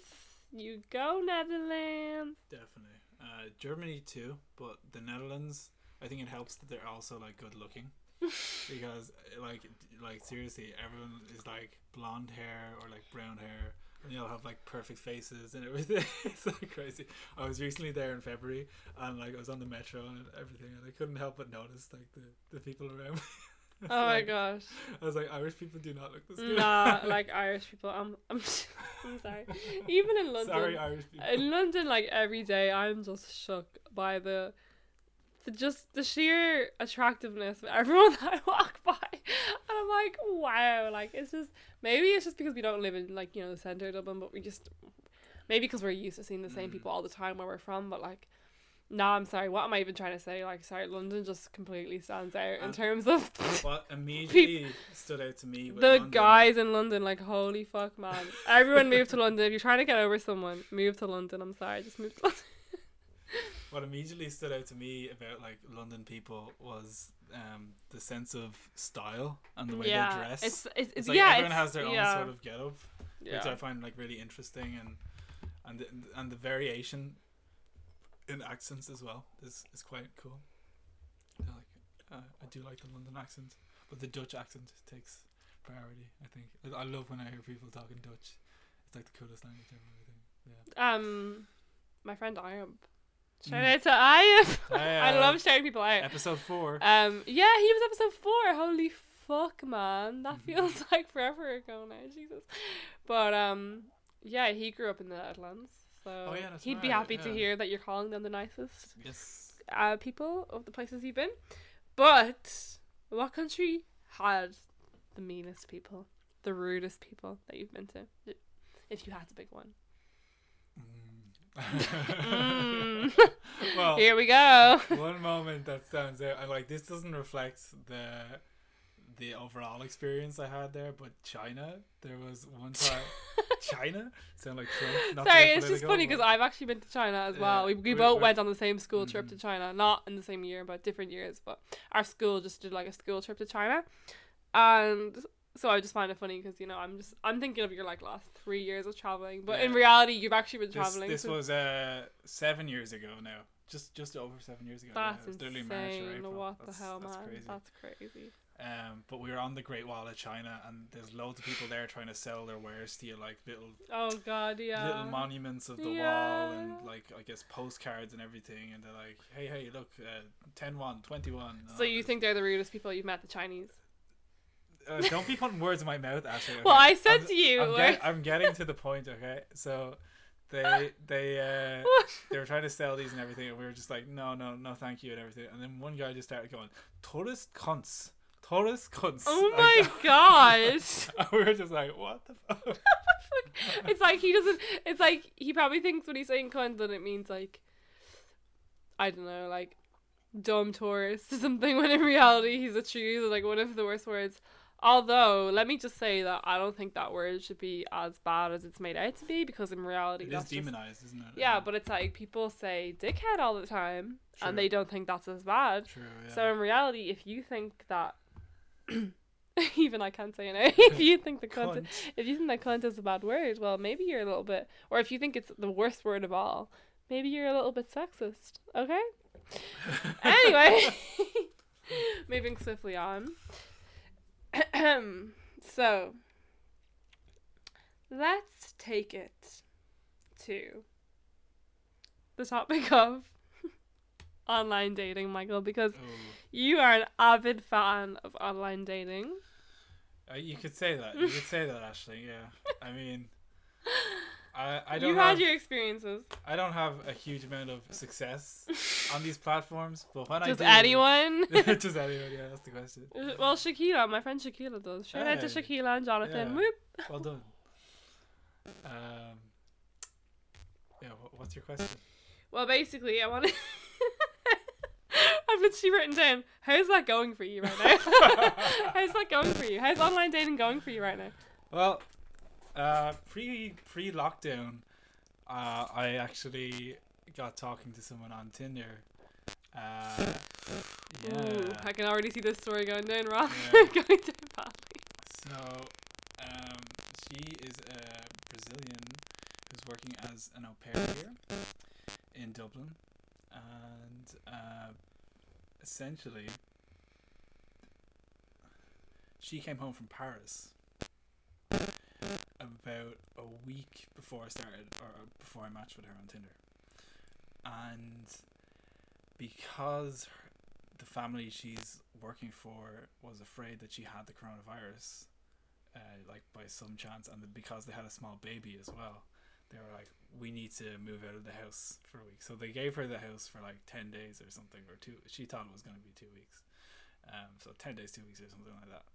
You go Netherlands! Definitely. Uh, Germany too, but the Netherlands. I think it helps that they're also like good looking. because like like seriously, everyone is like blonde hair or like brown hair, and they all have like perfect faces and everything. it's like crazy. I was recently there in February, and like I was on the metro and everything, and I couldn't help but notice like the the people around me. Oh my gosh. I was like, Irish people do not look this good. Nah, like Irish people. I'm, I'm, I'm sorry. Even in London, Sorry, Irish people. in London, like every day, I'm just shook by the, the just the sheer attractiveness of everyone that I walk by, and I'm like, wow, like it's just maybe it's just because we don't live in like you know the center of Dublin, but we just maybe because we're used to seeing the same Mm. people all the time where we're from, but like. No, I'm sorry. What am I even trying to say? Like, sorry, London just completely stands out in Um, terms of What immediately stood out to me the London- guys in London, like holy fuck, man! Everyone move to London. If you're trying to get over someone, move to London. I'm sorry, just move to London. What immediately stood out to me about like London people was um, the sense of style and the way yeah, they dress. it's it's, It's like yeah, everyone has their yeah, own sort of get up, which I find like really interesting, and and the, and the variation in accents as well is is quite cool. I like uh, I do like the London accent, but the Dutch accent takes priority. I think I I love when I hear people talking Dutch. It's like the coolest language ever. I think. Yeah. um, my friend Ayub. Shout out to Ayub. I love shouting people out. Episode four. Um, yeah, he was episode four. Holy fuck, man? That Mhm. feels like forever ago now, Jesus. But um, yeah, he grew up in the Netherlands, so Oh, yeah, that's he'd be right, happy to hear that you're calling them the nicest Yes. uh, people of the places you've been. But what country had the meanest people, the rudest people that you've been to? If you had to pick one. Mm. well, Here we go. one moment that stands out, and like this doesn't reflect the the overall experience I had there, but China, there was one time China sound like Trump. Not Sorry, it's just funny because I've actually been to China as well. Yeah, We, we we- both we- went on the same school trip Mhm. to China, not in the same year, but different years. But our school just did like a school trip to China, and so I just find it funny because you know I'm just I'm thinking of your like last three years of traveling, but in reality you've actually been traveling. this since- was uh seven years ago now. Just just over seven years ago. yeah. that's literally insane. March or. What That's- the hell, that's man? Crazy. That's crazy. Um, but we were on the Great Wall of China, and there's loads of people there trying to sell their wares to you, like little Oh god, yeah. little monuments of the wall and like I guess postcards and everything and they're like hey hey look uh, 10 1 21 so you this. think they're the rudest people you've met, the Chinese? Uh, don't be putting words in my mouth Ashley okay? Well, I said I'm, to you. I'm, get, I'm getting to the point okay so they they uh they were trying to sell these and everything and we were just like no no no thank you and everything and then one guy just started going tourist cunts tourist cunts oh my gosh. we were just like what the fuck it's like he doesn't. It's like he probably thinks when he's saying cunt that it means like, I don't know, like dumb tourist or something. When in reality he's a true like one of the worst words. Although, let me just say that I don't think that word should be as bad as it's made out to be because in reality it is that's just- demonized isn't it yeah, but it's like people say dickhead all the time True. and they don't think that's as bad. true yeah. So in reality, if you think that, even I can't say it now. if you think the cunt, Cunt. if you think that cunt is a bad word, well, maybe you're a little bit, or if you think it's the worst word of all, maybe you're a little bit sexist. Okay. Anyway, moving swiftly on. so, let's take it to the topic of online dating, Michael, because Oh. you are an avid fan of online dating. Uh, you could say that. You could say that, Ashley. Yeah. I mean, I I don't you have had your experiences. I don't have a huge amount of success on these platforms, but when Just I do, anyone? just anyone. Yeah, that's the question. well, Shakira, my friend Shakira does. Shout out to Hey. Shakira and Jonathan. Yeah. Whoop. Well done. Um. Yeah. What, what's your question? Well, basically, I want to. I've literally written down, how's that going for you right now? how's that going for you? How's online dating going for you right now? Well, uh, pre pre lockdown, uh, I actually got talking to someone on Tinder. Uh, yeah. Ooh, I can already see this story going down wrong. Yeah. going down badly. So, um, she is a Brazilian who's working as an au pair here in Dublin, and uh, essentially, she came home from Paris about a week before I started, or before I matched with her on Tinder, and because her, the family she's working for was afraid that she had the coronavirus, uh, like by some chance, and because they had a small baby as well, they were like, "We need to move out of the house for a week." So they gave her the house for like ten days or something, or two. She thought it was going to be two weeks, um, so ten days, two weeks, or something like that.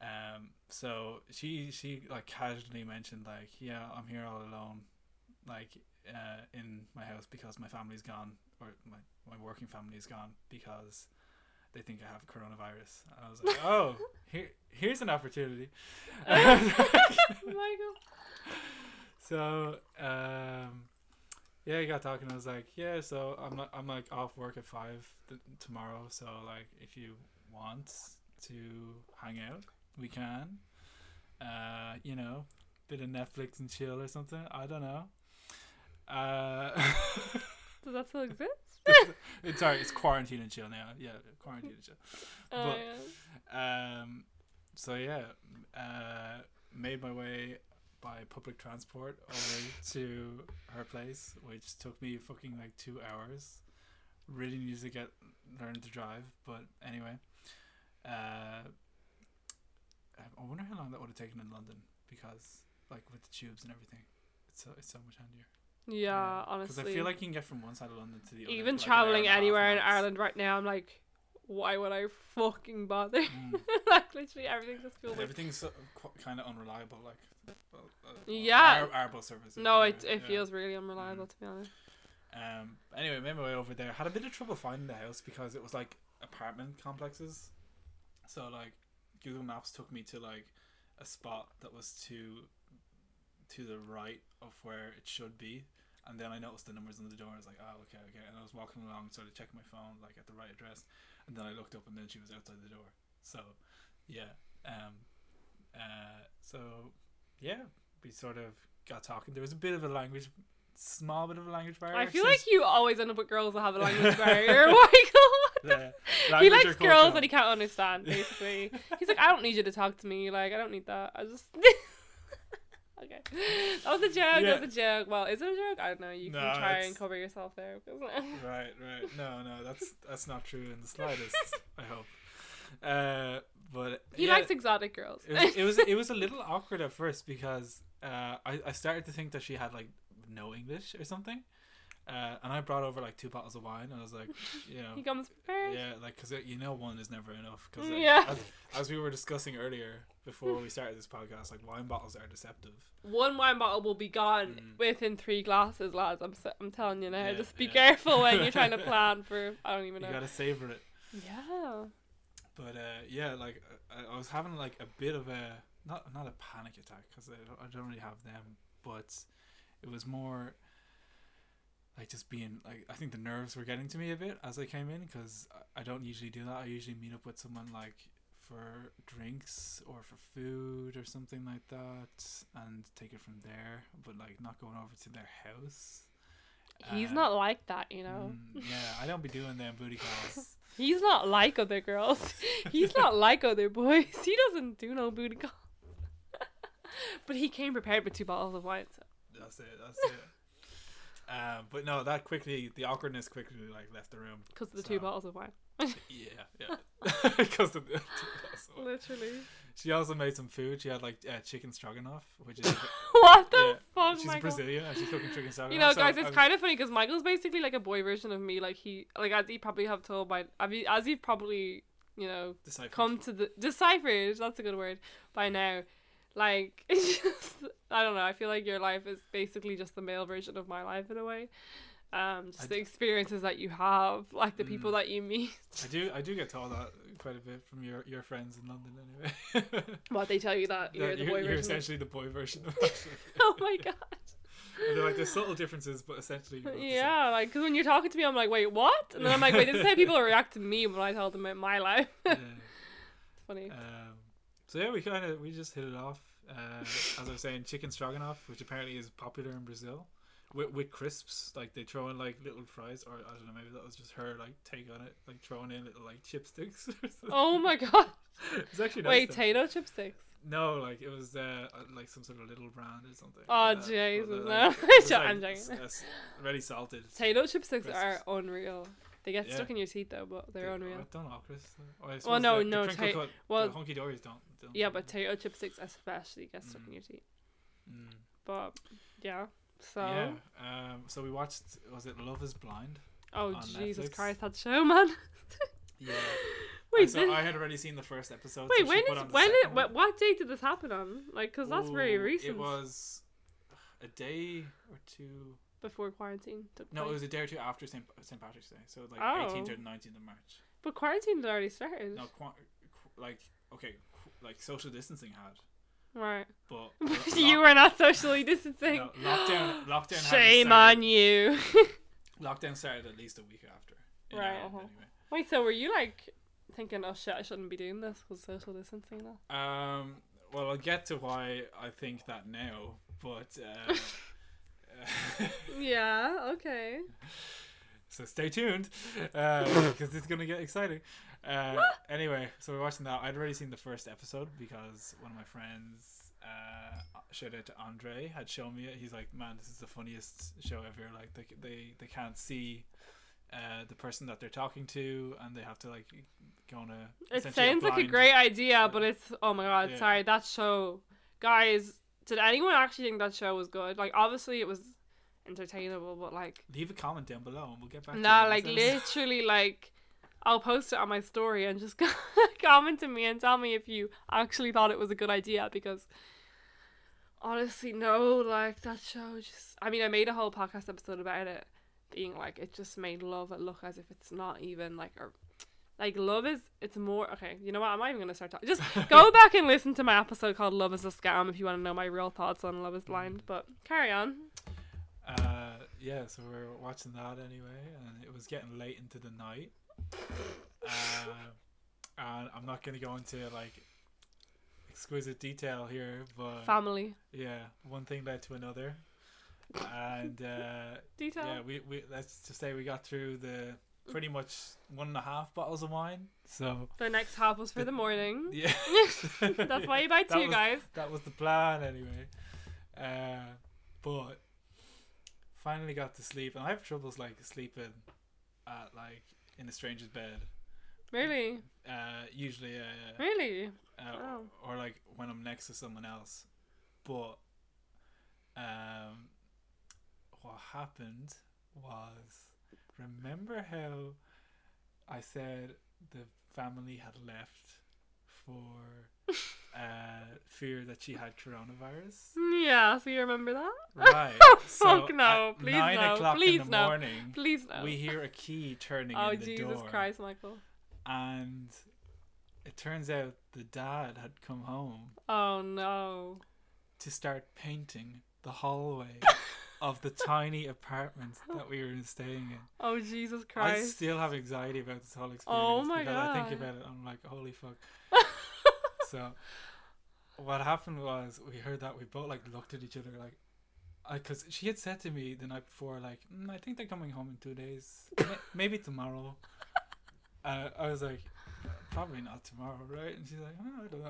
Um, so she she like casually mentioned like, "Yeah, I'm here all alone, like uh, in my house because my family's gone, or my my working family's gone because." They think I have coronavirus, and I was like, "Oh, here, here's an opportunity." Michael. So, um, yeah, I got talking. I was like, yeah, so I'm I'm like off work at five th- tomorrow. So like, if you want to hang out, we can. Uh, you know, bit of Netflix and chill or something. I don't know. Uh, Does that still exist? it's sorry, it's quarantine and chill now. Yeah, quarantine and chill. Oh, But- yeah. Um, so yeah, uh, made my way by public transport over to her place, which took me fucking like two hours. Really needed to get learn to drive, but anyway, uh, I wonder how long that would have taken in London because like with the tubes and everything, it's so it's so much handier. Yeah, Because honestly. Because I feel like you can get from one side of London to the other. even like, traveling hour and a half anywhere in. Ireland right now, I'm like, why would I fucking bother? Mm. like literally everything just feels like. Everything's so, qu- kind of unreliable, like. well, uh, well, Yeah. Our, our bus service. No, it it yeah. feels really unreliable to be honest. Um. Anyway, made my way over there. Had a bit of trouble finding the house because it was like apartment complexes. So like, Google Maps took me to like a spot that was to to the right of where it should be, and then I noticed the numbers on the door. I was like, oh, okay, okay. And I was walking along, started checking my phone, like at the right address, and then I looked up, and then she was outside the door. So, yeah. Um. Uh. So, yeah, we sort of got talking. There was a bit of a language, small bit of a language barrier. I feel like you always end up with girls that have a language barrier. Michael. he likes girls that he can't understand. Basically, he's like, I don't need you to talk to me. Like, I don't need that. I just. okay, that was a joke. Yeah. That was a joke. Well, is it a joke? I don't know. You No, can try and cover yourself there. Right, right. No, no, that's that's not true in the slightest. I hope. Uh, but he yeah, likes exotic girls. It was, it was it was a little awkward at first because uh, I I started to think that she had like no English or something, uh, and I brought over like two bottles of wine. And I was like, you know, he comes prepared. yeah, like because you know one is never enough. Because Yeah. as, as we were discussing earlier before we started this podcast, like wine bottles are deceptive. One wine bottle will be gone Mm. within three glasses, lads. I'm I'm telling you now. Yeah, Just be yeah. careful when you're trying to plan for. I don't even know. You gotta savor it. Yeah. But uh, yeah, like I, I was having like a bit of a not not a panic attack because I, don't- I don't really have them, but it was more like just being like I think the nerves were getting to me a bit as I came in because I don't usually do that. I usually meet up with someone like for drinks or for food or something like that and take it from there, but like not going over to their house. He's Uh, not like that, you know. Mm, yeah, I don't be doing them booty calls. He's not like other girls. He's not like other boys. He doesn't do no booty calls. but he came prepared with two bottles of wine. So. That's it. That's it. Um, but no, that quickly, the awkwardness quickly like left the room. Because of the So- two bottles of wine. Yeah, yeah. Because of the Literally. she also made some food. She had like uh, chicken stroganoff, which is what the yeah. fuck, she's Michael? Brazilian and she's cooking chicken stroganoff. You know, so guys, I it's kind of funny because Michael's basically like a boy version of me. Like he, like as you probably have told by, I mean, as you've probably, you know, deciphered. come to the deciphered. That's a good word by now. Like it's just, I don't know. I feel like your life is basically just the male version of my life in a way. Um, just I the d- experiences that you have, like the people Mm. that you meet. I do, I do get told that quite a bit from your your friends in London. Anyway, What they tell you that you're That the you're, boy you're version. of- essentially the boy version of. Oh my god. And they're like there's subtle differences, but essentially. you're both the same. Yeah, like because when you're talking to me, I'm like, wait, what? And then I'm like, wait, this is how people react to me when I tell them about my life. Yeah. It's funny. Um, so yeah, we kind of we just hit it off. Uh, as I was saying, chicken stroganoff, which apparently is popular in Brazil, with with crisps. Like they throw in like little fries, or I don't know, maybe that was just her like take on it, like throwing in little like chipsticks. or something. Oh my god. it's actually nice. Wait. Tayto chipsticks. No, like it was uh, uh, like some sort of little brand or something. Oh, like Jesus, uh, no. like, was, I'm joking. s- s- Ready salted. Tayto chipsticks Crisps. are unreal. They get Yeah. stuck in your teeth though, but they're Yeah, unreal. I don't know, Chris. Oh, suppose no, the, no, The crinkle ta- cut, well- the Hunky Dorys don't, don't. Yeah, but Tayto chipsticks especially get stuck Mm. in your teeth. Mm. But yeah, so Yeah. Um. So we watched. Was it Love Is Blind? oh Jesus Netflix. Christ, that show, man. Yeah. Wait, did- I had already seen the first episode. wait, so when is when it what, what date did this happen on? Like, cause that's very recent. It was a day or two. before quarantine took No, it was a day or two after St. St. Patrick's Day. So like Oh. 18th or 19th of March. But quarantine had already started. No, qu- like okay, like social distancing had, Right. but you were not socially distancing. no, lockdown. Lockdown. Shame on you. Lockdown started at least a week after. Right, Ireland uh-huh. Anyway. Wait, so were you like thinking, oh shit, I shouldn't be doing this because social distancing now? Um. Well, I'll get to why I think that now, but uh, Yeah. Okay. so stay tuned because it's gonna get exciting. Uh, anyway, so we're watching that. I'd already seen the first episode because one of my friends, uh, shout out to Andre, had shown me it. He's like, "Man, this is the funniest show ever." Like they they, they can't see uh, the person that they're talking to, and they have to like gonna. It essentially sounds like a great idea, but it's oh my god, Yeah. sorry, that show guys, did anyone actually think that show was good? Like obviously it was entertainable, but like Leave a comment down below and we'll get back. to nah, like literally like I'll post it on my story and just comment to me and tell me if you actually thought it was a good idea because honestly no, like that show just I mean I made a whole podcast episode about it being like it just made love look as if it's not even like or like love is it's more okay you know what i'm not even gonna start talking just go back and listen to my episode called love is a scam if you want to know my real thoughts on love is blind but carry on Uh, yeah, so we are watching that anyway, and it was getting late into the night. Uh, and I'm not gonna go into like exquisite detail here, but family. Yeah, one thing led to another, and uh, detail. yeah, we, we let's just say we got through the pretty much one and a half bottles of wine. So the next half was for the morning. Yeah, that's why you buy That two was- guys. that was the plan anyway. Uh, but finally got to sleep, and I have troubles like sleeping at like in a stranger's bed. really Uh, usually, uh, really uh, Wow. or, or like when I'm next to someone else. But um, what happened was, remember how I said the family had left for uh, fear that she had coronavirus? yeah so you remember that Right. so Fuck no, please nine no, o'clock please in the no. morning, please no we hear a key turning oh in the jesus door, Jesus christ michael and it turns out the dad had come home oh no to start painting the hallway of the tiny apartment that we were staying in. oh jesus Christ! I still have anxiety about this whole experience Oh my because I think about it. I'm like, holy fuck. So, what happened was we heard that we both like looked at each other like, because she had said to me the night before like, mm, I think they're coming home in two days, maybe tomorrow. Uh, I was like, probably not tomorrow, right? And she's like, oh, I don't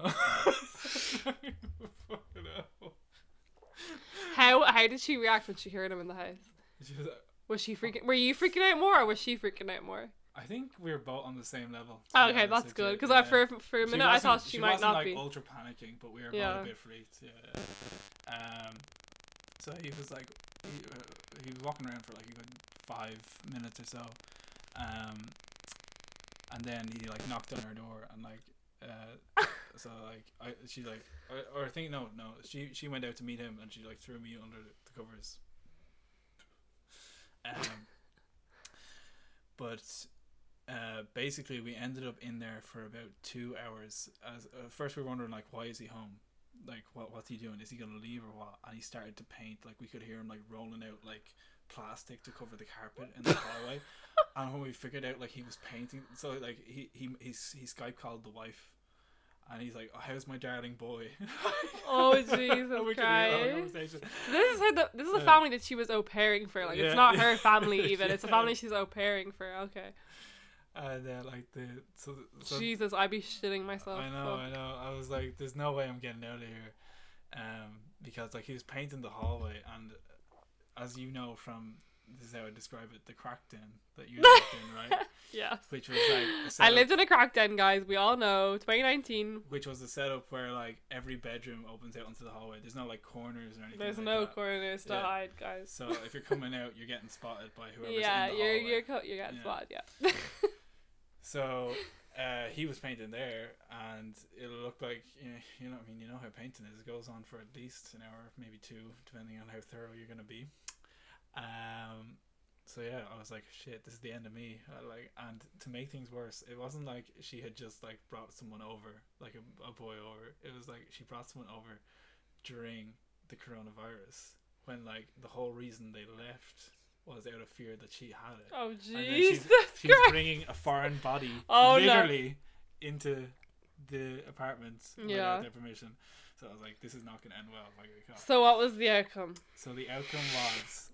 know. How how did she react when she heard him in the house? She was like, Was she freaking? Were you freaking out more, or was she freaking out more? I think we were both on the same level. Oh, okay, that's good. Because Yeah. for for a minute I thought wasn't- she, might wasn't, not like be. ultra panicking, but we were Yeah. both a bit freaked. Yeah. Um. So he was like, he, uh, he was walking around for like a good five minutes or so, um, and then he like knocked on her door and like, uh, so like I she like or, or I think no no she she went out to meet him and she like threw me under the, the covers. Um. But uh, basically we ended up in there for about two hours. As uh, first we were wondering like, why is he home? Like, what what's he doing? Is he gonna leave or what? And he started to paint. Like we could hear him like rolling out like plastic to cover the carpet in the hallway. and when we figured out like he was painting, so like he he he's he Skype called the wife. And he's like, oh, "How's my darling boy?" Oh, And Jesus we could hear our Christ. this is her. The, this is a Yeah. family that she was au pairing for. Like Yeah. it's not her family even. It's a family she's au pairing for. Okay. And uh, like the so, so Jesus, I'd be shitting myself. I know, Fuck. I know. I was like, "There's no way I'm getting out of here," um, because like he was painting the hallway, and as you know from this is how I describe it, the crack den that you lived in, right? Yes. Which was like I lived in a crack den, guys. We all know. 2019. which was the setup where like every bedroom opens out onto the hallway. There's no like corners or anything. There's like no that. corners to Yeah. hide, guys. So if you're coming out, you're getting spotted by whoever's yeah, in the Yeah, you're hallway. you're co- you're getting Yeah. spotted. Yeah. So uh, he was painting there, and it looked like you know, you know, I mean, you know how painting is. It goes on for at least an hour, maybe two, depending on how thorough you're gonna be. Um, so yeah, I was like, shit, this is the end of me. I like, and to make things worse, it wasn't like she had just like brought someone over, like a, a boy over. It was like she brought someone over during the coronavirus, when like the whole reason they left was out of fear that she had it oh Jesus she's Christ. bringing a foreign body Oh, no. literally into the apartment Yeah. without their permission. So I was like, this is not going to end well if I get caught. So what was the outcome? So the outcome was,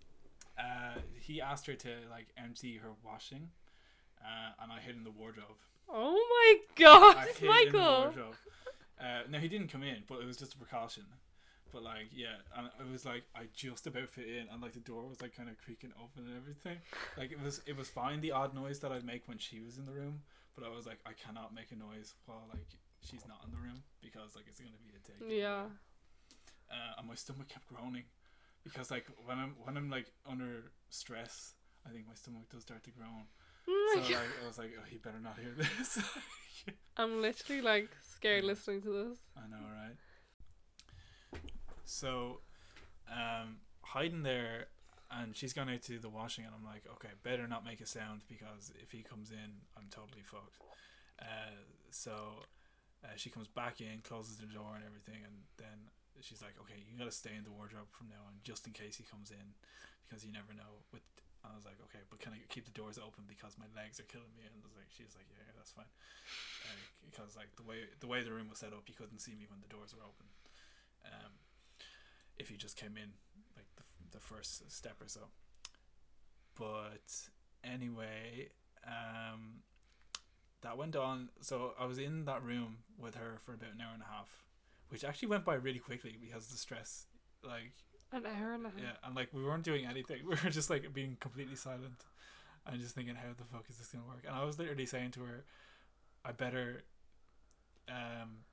uh, he asked her to like empty her washing, uh, and I hid in the wardrobe. Oh my God, I hid in the Michael. wardrobe. Uh, no, he didn't come in, but it was just a precaution. But like, yeah, and it was like I just about fit in, and like the door was like kind of creaking open and everything. Like it was, it was fine. The odd noise that I'd make when she was in the room, but I was like, I cannot make a noise while like she's not in the room because like it's gonna be a take. Yeah. Uh, and my stomach kept groaning because like when I'm when I'm like under stress, I think my stomach does start to groan. Oh So like. I was like, oh, he better not hear this. I'm literally like scared Yeah. listening to this. I know, right? So, um, hiding there, and she's gone out to do the washing, and I'm like, okay, better not make a sound because if he comes in, I'm totally fucked. Uh, so, uh, she comes back in, closes the door and everything, and then she's like, okay, you gotta stay in the wardrobe from now on, just in case he comes in, because you never know. With I was like, okay, but can I keep the doors open because my legs are killing me? And I was like, she's like, yeah, that's fine, because like the way the way the room was set up, you couldn't see me when the doors were open. Um, if you just came in like the, the first step or so. But anyway, um, that went on. So I was in that room with her for about an hour and a half, which actually went by really quickly because the stress, like An hour and a half. yeah, and like we weren't doing anything. We were just like being completely silent and just thinking, how the fuck is this gonna work? And I was literally saying to her, I better, um,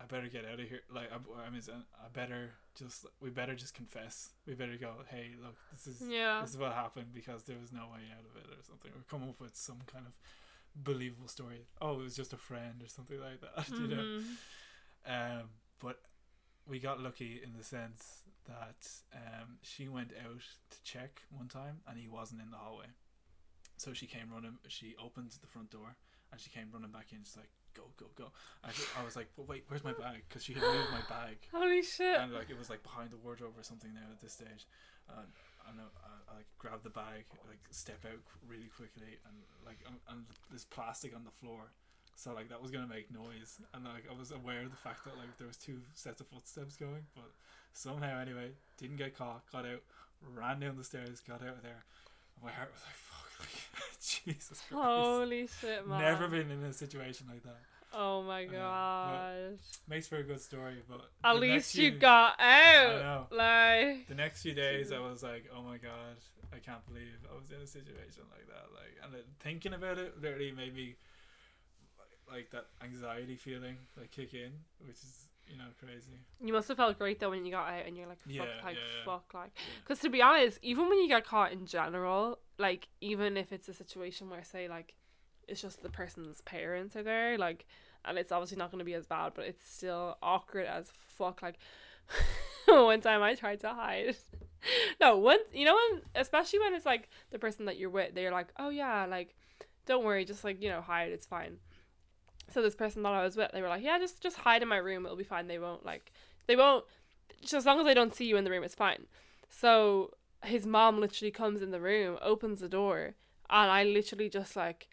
I better get out of here. Like I, I mean, I better just we better just confess. We better go. Hey, look, this is Yeah. this is what happened because there was no way out of it or something. Or come up with some kind of believable story. Oh, it was just a friend or something like that. You know. Mhm. Um, but we got lucky in the sense that um, she went out to check one time and he wasn't in the hallway. So she came running. She opened the front door and she came running back in. She's like, "Go, go, go!" She, I was like, "But wait, where's my bag?" Because she had moved my bag Holy shit. and like it was like behind the wardrobe or something there at this stage. And I know I, I like grab the bag, like step out really quickly, and like and, and there's plastic on the floor, so like that was gonna make noise, and like I was aware of the fact that like there was two sets of footsteps going, but somehow anyway didn't get caught, got out, ran down the stairs, got out of there. And my heart was! Like, Jesus Christ. Holy shit, man. Never been in a situation like that. Oh my know, but- Makes for a good story, but At least you few- got out. Like. the next few days I was like, oh my god, I can't believe I was in a situation like that. Like, and thinking about it literally made me like that anxiety feeling like kick in, which is you know crazy. You must have felt great though when you got out and you're like, fuck, Yeah, like, yeah, fuck, like. Because to be honest, even when you get caught in general, like, even if it's a situation where, say, like, it's just the person's parents are there, like, and it's obviously not going to be as bad, but it's still awkward as fuck. Like, one time I tried to hide. no, one, you know, when, especially when it's like the person that you're with, they're like, oh yeah, like, don't worry, just like, you know, hide, it's fine. So this person that I was with, they were like, yeah, just just hide in my room, it'll be fine. They won't like, they won't. Just as long as they don't see you in the room, it's fine. So his mom literally comes in the room, opens the door, and I literally just like,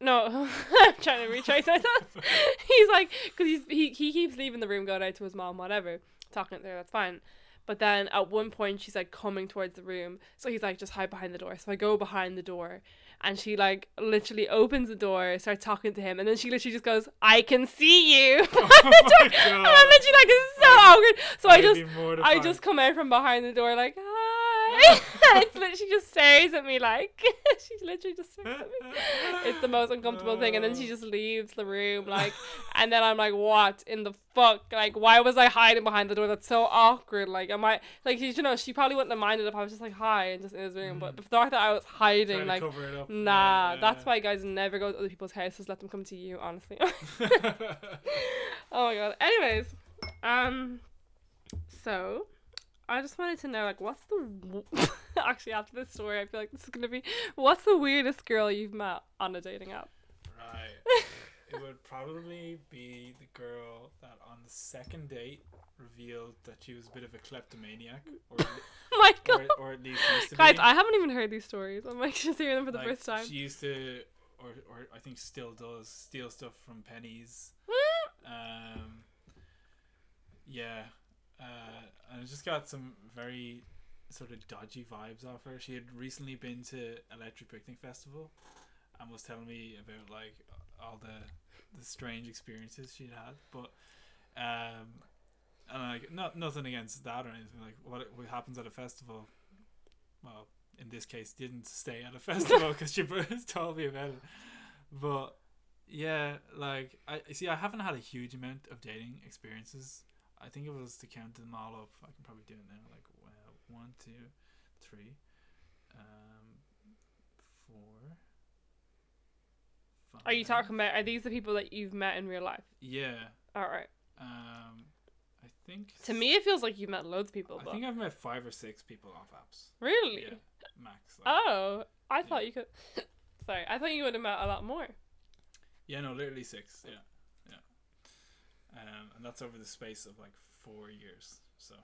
no, I'm trying to retrace my thoughts. he's like, because he's he he keeps leaving the room, going out to his mom, whatever, talking to her, that's fine. But then at one point she's like coming towards the room, so he's like, just hide behind the door. So I go behind the door, and she like literally opens the door, starts talking to him, and then she literally just goes, "I can see you." Oh and I'm literally like, it's so awkward. So I just I just come out from behind the door like hi. it's literally she just stares at me like she literally just stares at me. It's the most uncomfortable thing, and then she just leaves the room like, and then I'm like, what in the fuck? Like, why was I hiding behind the door? That's so awkward. Like, am I like you know? She probably wouldn't have minded if I was just like hi and just in his room, but the fact that I was hiding like. cover it up. Nah, Yeah, that's why guys never go to other people's houses. Let them come to you, honestly. Oh my god. Anyways, um, so I just wanted to know, like, what's the actually after this story, I feel like this is gonna be what's the weirdest girl you've met on a dating app? Right. it would probably be the girl that on the second date revealed that she was a bit of a kleptomaniac, or my god, or, or at least used to guys, be. I haven't even heard these stories. I'm like just hearing them for the Like, first time. She used to, or or I think still does, steal stuff from Penneys. Um. Yeah, uh, and I just got some very sort of dodgy vibes off her. She had recently been to Electric Picnic Festival, and was telling me about like all the the strange experiences she'd had. But um, and like not nothing against that or anything. Like what what happens at a festival, well, in this case, didn't stay at a festival because she told me about it. But Yeah, like I see. I haven't had a huge amount of dating experiences. I think if it was to count them all up, I can probably do it now. Like one, two, three, um, four. Are you talking about? Are these the people that you've met in real life? Yeah. All right. Um, I think. To me, it feels like you've met loads of people. I But think I've met five or six people off apps. really, Yeah, max. Like, oh, I Yeah. thought you could. Sorry, I thought you would have met a lot more. Yeah, no, literally six. Yeah, yeah. Um, and that's over the space of like four years. So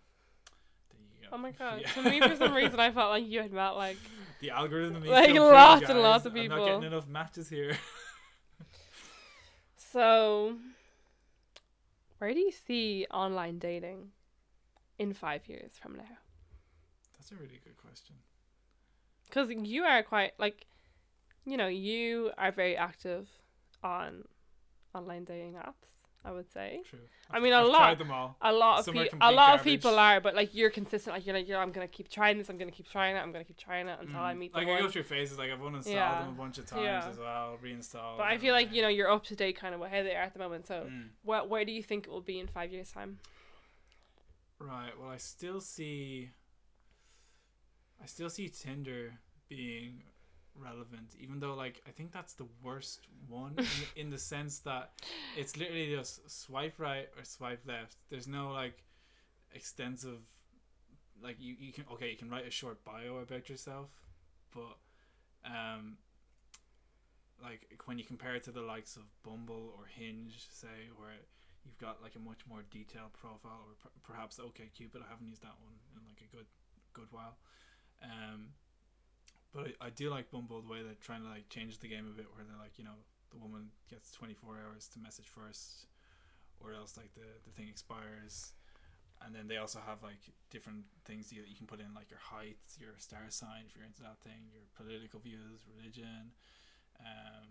there you go. Oh my god! Yeah. To me, for some reason, I felt like you had met like. the algorithm Like lots and lots of I'm not getting enough matches here. So, where do you see online dating in five years from now? that's a really good question. Because you are quite like, you know, you are very active on online dating apps. I would say True. I mean, a I've lot- tried them all. a lot of people, a lot of people are, but like you're consistent. Like you're like, you're, I'm gonna keep trying this. I'm gonna keep trying it. I'm gonna keep trying it until I Mm. meet the like I go through phases. Like I've uninstalled Yeah. them a bunch of times Yeah. as well, reinstalled. But I feel like you know you're up to date kind of where they are at the moment. So, Mm. where where do you think it will be in five years' time? Right. Well, I still see. I still see Tinder being relevant, even though like I think that's the worst one in, the- in the sense that it's literally just swipe right or swipe left. There's no like extensive, like you you can okay you can write a short bio about yourself, but um. Like when you compare it to the likes of Bumble or Hinge, say, where you've got like a much more detailed profile or per- perhaps OkCupid i haven't used that one in like a good good while um but I, I do like bumble the way they're trying to like change the game a bit where they're like you know the woman gets 24 hours to message first or else like the, the thing expires and then they also have like different things you, you can put in like your height your star sign if you're into that thing your political views religion um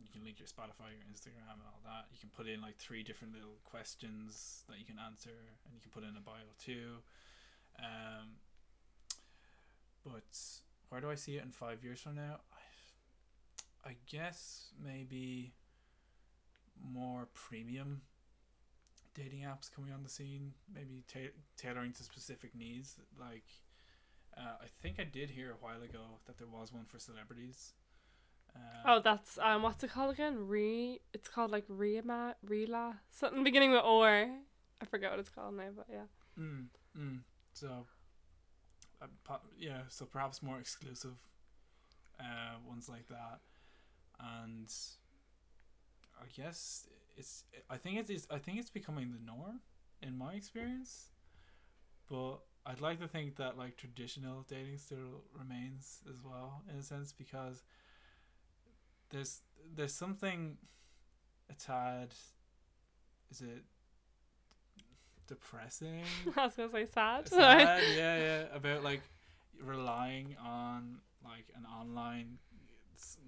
you can link your Spotify, your Instagram, and all that. You can put in like three different little questions that you can answer, and you can put in a bio too. Um, but where do I see it in five years from now? I, I guess maybe more premium dating apps coming on the scene, maybe ta- tailoring to specific needs. Like, uh, I think I did hear a while ago that there was one for celebrities. Um, Oh, that's um, what's it called again? Re, it's called like Rema, Rela, something beginning with or. I forget what it's called now, but yeah. Mm, mm. So, uh, yeah, so perhaps more exclusive uh, ones like that, and I guess it's. I think it is. I think it's becoming the norm in my experience, but I'd like to think that like traditional dating still remains as well in a sense because there's there's something a tad. Is it depressing? I was gonna say sad. sad, yeah, yeah, about like relying on like an online,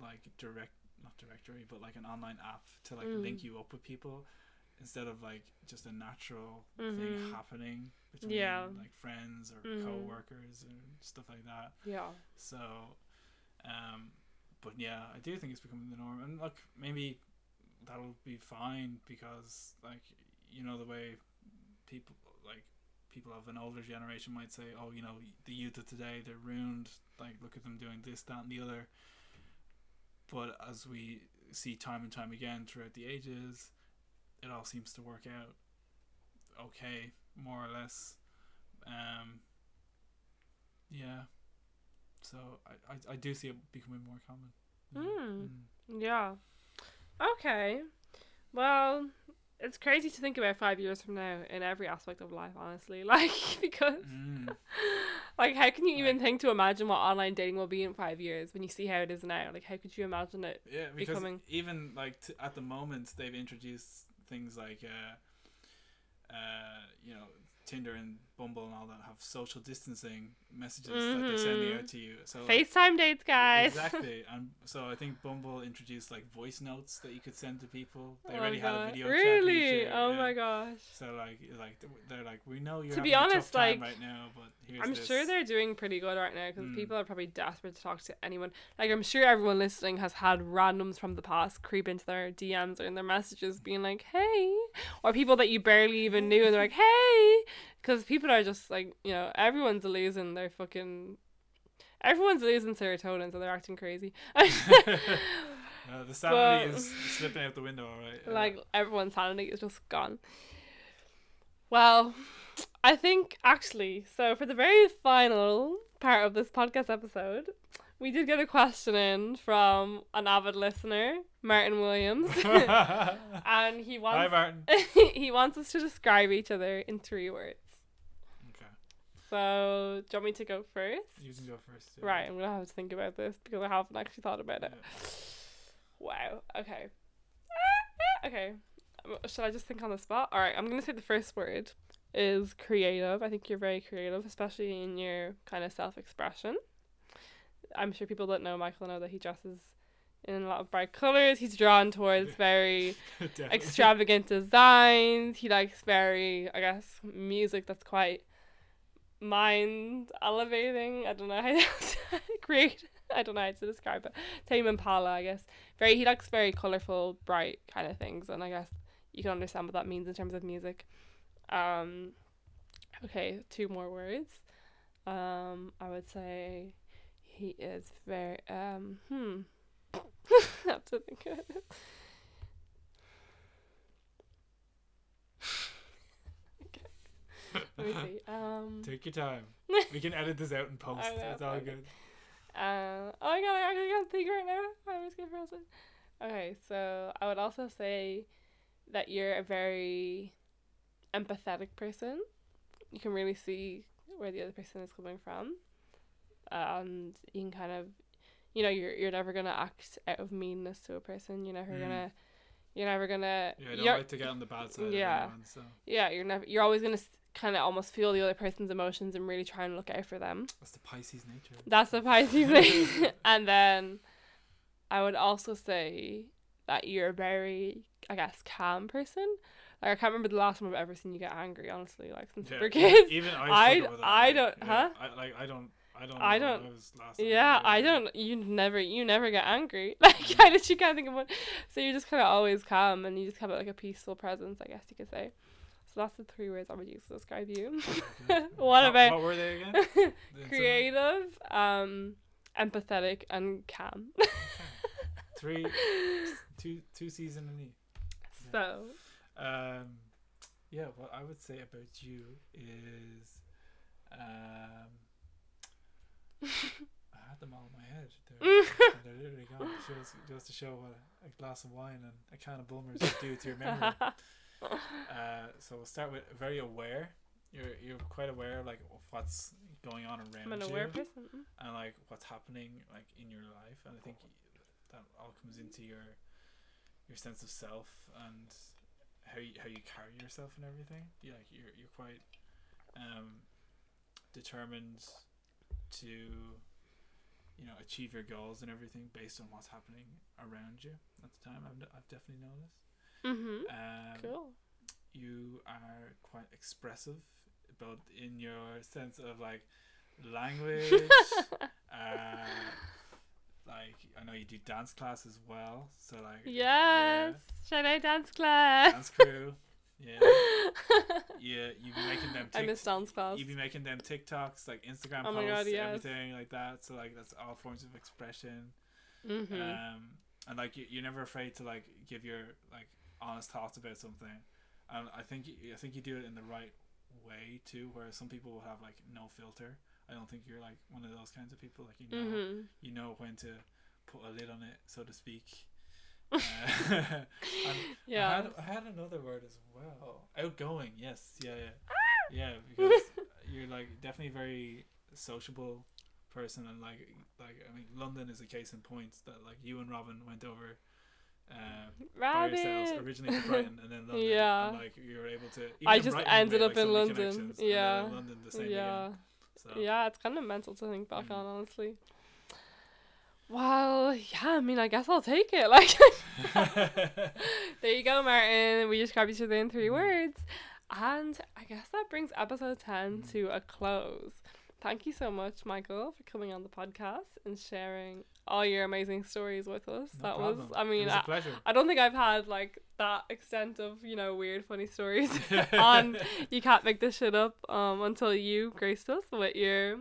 like direct, not directory, but like an online app to like Mm. link you up with people instead of like just a natural Mhm. thing happening between Yeah. like friends or Mhm. co-workers and stuff like that. yeah. So, um, but yeah, I do think it's becoming the norm, and look, maybe that'll be fine because, like, you know, the way people like people of an older generation might say, "Oh, you know, the youth of today, they're ruined. Like, look at them doing this, that, and the other." But as we see time and time again throughout the ages, it all seems to work out okay, more or less. Um, yeah. So I, I, I do see it becoming more common. Mm. Mm. Yeah. Okay. Well, it's crazy to think about five years from now in every aspect of life, honestly. Like, because, Mm. like, how can you even think to imagine what online dating will be in five years when you see how it is now? Like, how could you imagine it? Yeah, because Becoming- even like t- at the moment they've introduced things like uh, uh, you know Tinder and Bumble and all that have social distancing messages that they're sending Mhm. out to you. So like, FaceTime dates, guys. Exactly, and so I think Bumble introduced like voice notes that you could send to people. They Oh already had a video chat Really? oh yeah. my gosh. So like, like they're like, we know you're To be honest, tough time like, right now, but here's I'm this. sure they're doing pretty good right now because Mm. people are probably desperate to talk to anyone. Like, I'm sure everyone listening has had randoms from the past creep into their DMs or in their messages being like, hey, or people that you barely even knew and they're like, hey, because people are just like, you know, everyone's losing their fucking. Everyone's losing serotonin, so they're acting crazy. Uh, the sanity But- is slipping out the window, all right. Uh, like everyone's sanity is just gone. Well, I think actually, so for the very final part of this podcast episode, we did get a question in from an avid listener, Martin Williams, and he Hi, wants Martin. he wants us to describe each other in three words. So, do you want me to go first? you can go first. yeah. Right, I'm gonna have to think about this because I haven't actually thought about it. Yeah. Wow. Okay. Ah, ah, okay. Um, Should I just think on the spot? All right. I'm gonna say the first word is creative. I think you're very creative, especially in your kind of self-expression. I'm sure people that know Michael know that he dresses in a lot of bright colors. He's drawn towards very extravagant designs. He likes very, I guess, music that's quite mind elevating. I don't know how to create. I don't know how to describe it. Tame Impala, I guess. Very. He likes very colorful, bright kind of things, and I guess you can understand what that means in terms of music. Um. Okay, two more words. Um, I would say he is very. Um. Hmm. I have to think of it. Let me see. Um, Take your time. We can edit this out in post. Know, it's all okay. good. uh, oh my god, I actually can't think right now. I always get frozen. Okay, so I would also say that you're a very empathetic person. You can really see where the other person is coming from, and you can kind of, you know, you're you're never gonna act out of meanness to a person. You're never Mm. gonna, you're never gonna. Yeah, I don't like to get on the bad side Yeah. of anyone, so yeah, you're never. You're always gonna kind of almost feel the other person's emotions and really try and look out for them. that's the Pisces nature. That's the Pisces thing. and then I would also say that you're a very, I guess, calm person. Like I can't remember the last time I've ever seen you get angry. Honestly, like since we Yeah, were e- kids. Even I, I- I don't- yeah, huh? I, like I don't. I don't. I don't- when I was last Yeah, I don't. You never, you never get angry. Like I literally can't think of one. So you're just kind of always calm, and you just have like a peaceful presence, I guess you could say. So that's the three words I would use to describe you. What about What were they again? Creative, um, empathetic, and calm? Three, two, two C's and an E. so Um, yeah, what I would say about you is, um, I had them all in my head. They're, they're literally gone. Just, goes to show what a, a glass of wine and a can of Bulmers do to your memory. Uh, so we'll start with very aware. You're you're quite aware of like of what's going on around I'm an you aware person. mm. and like what's happening like in your life, and I think that all comes into your your sense of self and how you, how you carry yourself and everything. You like you're you're quite um, determined to you know achieve your goals and everything based on what's happening around you at the time. I've, I've definitely noticed. Mhm. Um, Cool. you are quite expressive, both in your sense of like language. uh, like I know you do dance class as well, so like yes. Shout out dance class. dance crew. Yeah, yeah, you'd be making them. I Tic- miss dance class. You'd be making them TikToks, like Instagram Oh posts, God, yes. everything like that. So like that's all forms of expression. Mhm. Um, and like you, you're never afraid to like give your like honest thoughts about something. And I think I think you do it in the right way too. Whereas some people will have like no filter. I don't think you're like one of those kinds of people. Like you know, Mhm. you know when to put a lid on it, so to speak. Uh, and I Yeah. had, I had another word as well. Outgoing, yes, yeah, yeah, yeah. Because you're like definitely very sociable person, and like like I mean, London is a case in point that like you and Robin went over uh, by yourselves Rabbit. originally to Brighton and then London. Yeah. And, like you were able to. Even I just Brighton, ended made, up like, in London. connections, and then Yeah. London the same yeah. again. So. Yeah, it's kind of mental to think back Mm. on, honestly. Well, yeah, I mean, I guess I'll take it. Like, there you go, Martin. We just described each other in three Mm. words. And I guess that brings episode 10 Mm. to a close. Thank you so much, Michael, for coming on the podcast and sharing all your amazing stories with us. No that problem. was, I mean, was I. I don't think I've had like that extent of, you know, weird, funny stories on You Can't Make This Shit Up um, until you graced us with your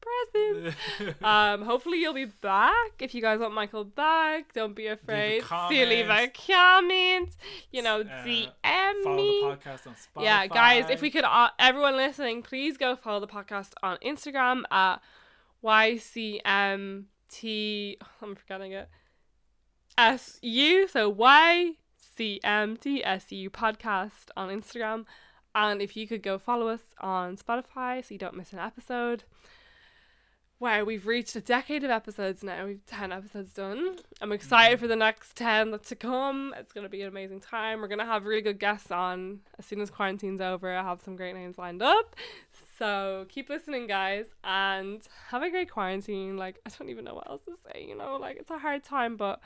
presence. Um, hopefully you'll be back. If you guys want Michael back, don't be afraid. See, leave a comment. You know, Uh, DM Follow me. the podcast on Spotify. Yeah, guys, if we could, uh, everyone listening, please go follow the podcast on Instagram at YCMT. I'm forgetting it. SU. So YCMTSU podcast on Instagram. And if you could go follow us on Spotify so you don't miss an episode. Wow, we've reached a decade of episodes now. We've 10 episodes done. I'm excited for the next 10 to come. It's going to be an amazing time. We're going to have really good guests on as soon as quarantine's over. I have some great names lined up. So keep listening, guys, and have a great quarantine. Like, I don't even know what else to say, you know? Like, it's a hard time, but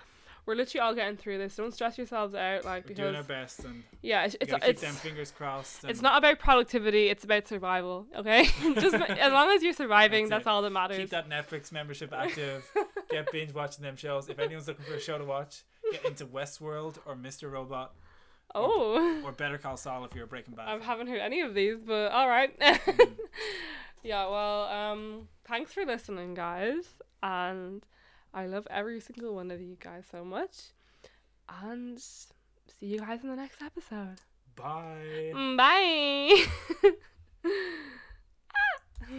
we're literally all getting through this. Don't stress yourselves out, like, We're doing our because, best and yeah, it's, it's, keep it's, them fingers crossed. it's not about productivity, it's about survival, okay? Just as long as you're surviving, That's that's, all that matters. Keep that Netflix membership active. get binge watching them shows. If anyone's looking for a show to watch, get into Westworld or Mr. Robot oh. or Better Call Saul if you're a Breaking Bad. I haven't heard any of these, but all right. Mm. yeah, well, um, thanks for listening, guys, and I love every single one of you guys so much, and see you guys in the next episode. Bye. Mm, Bye.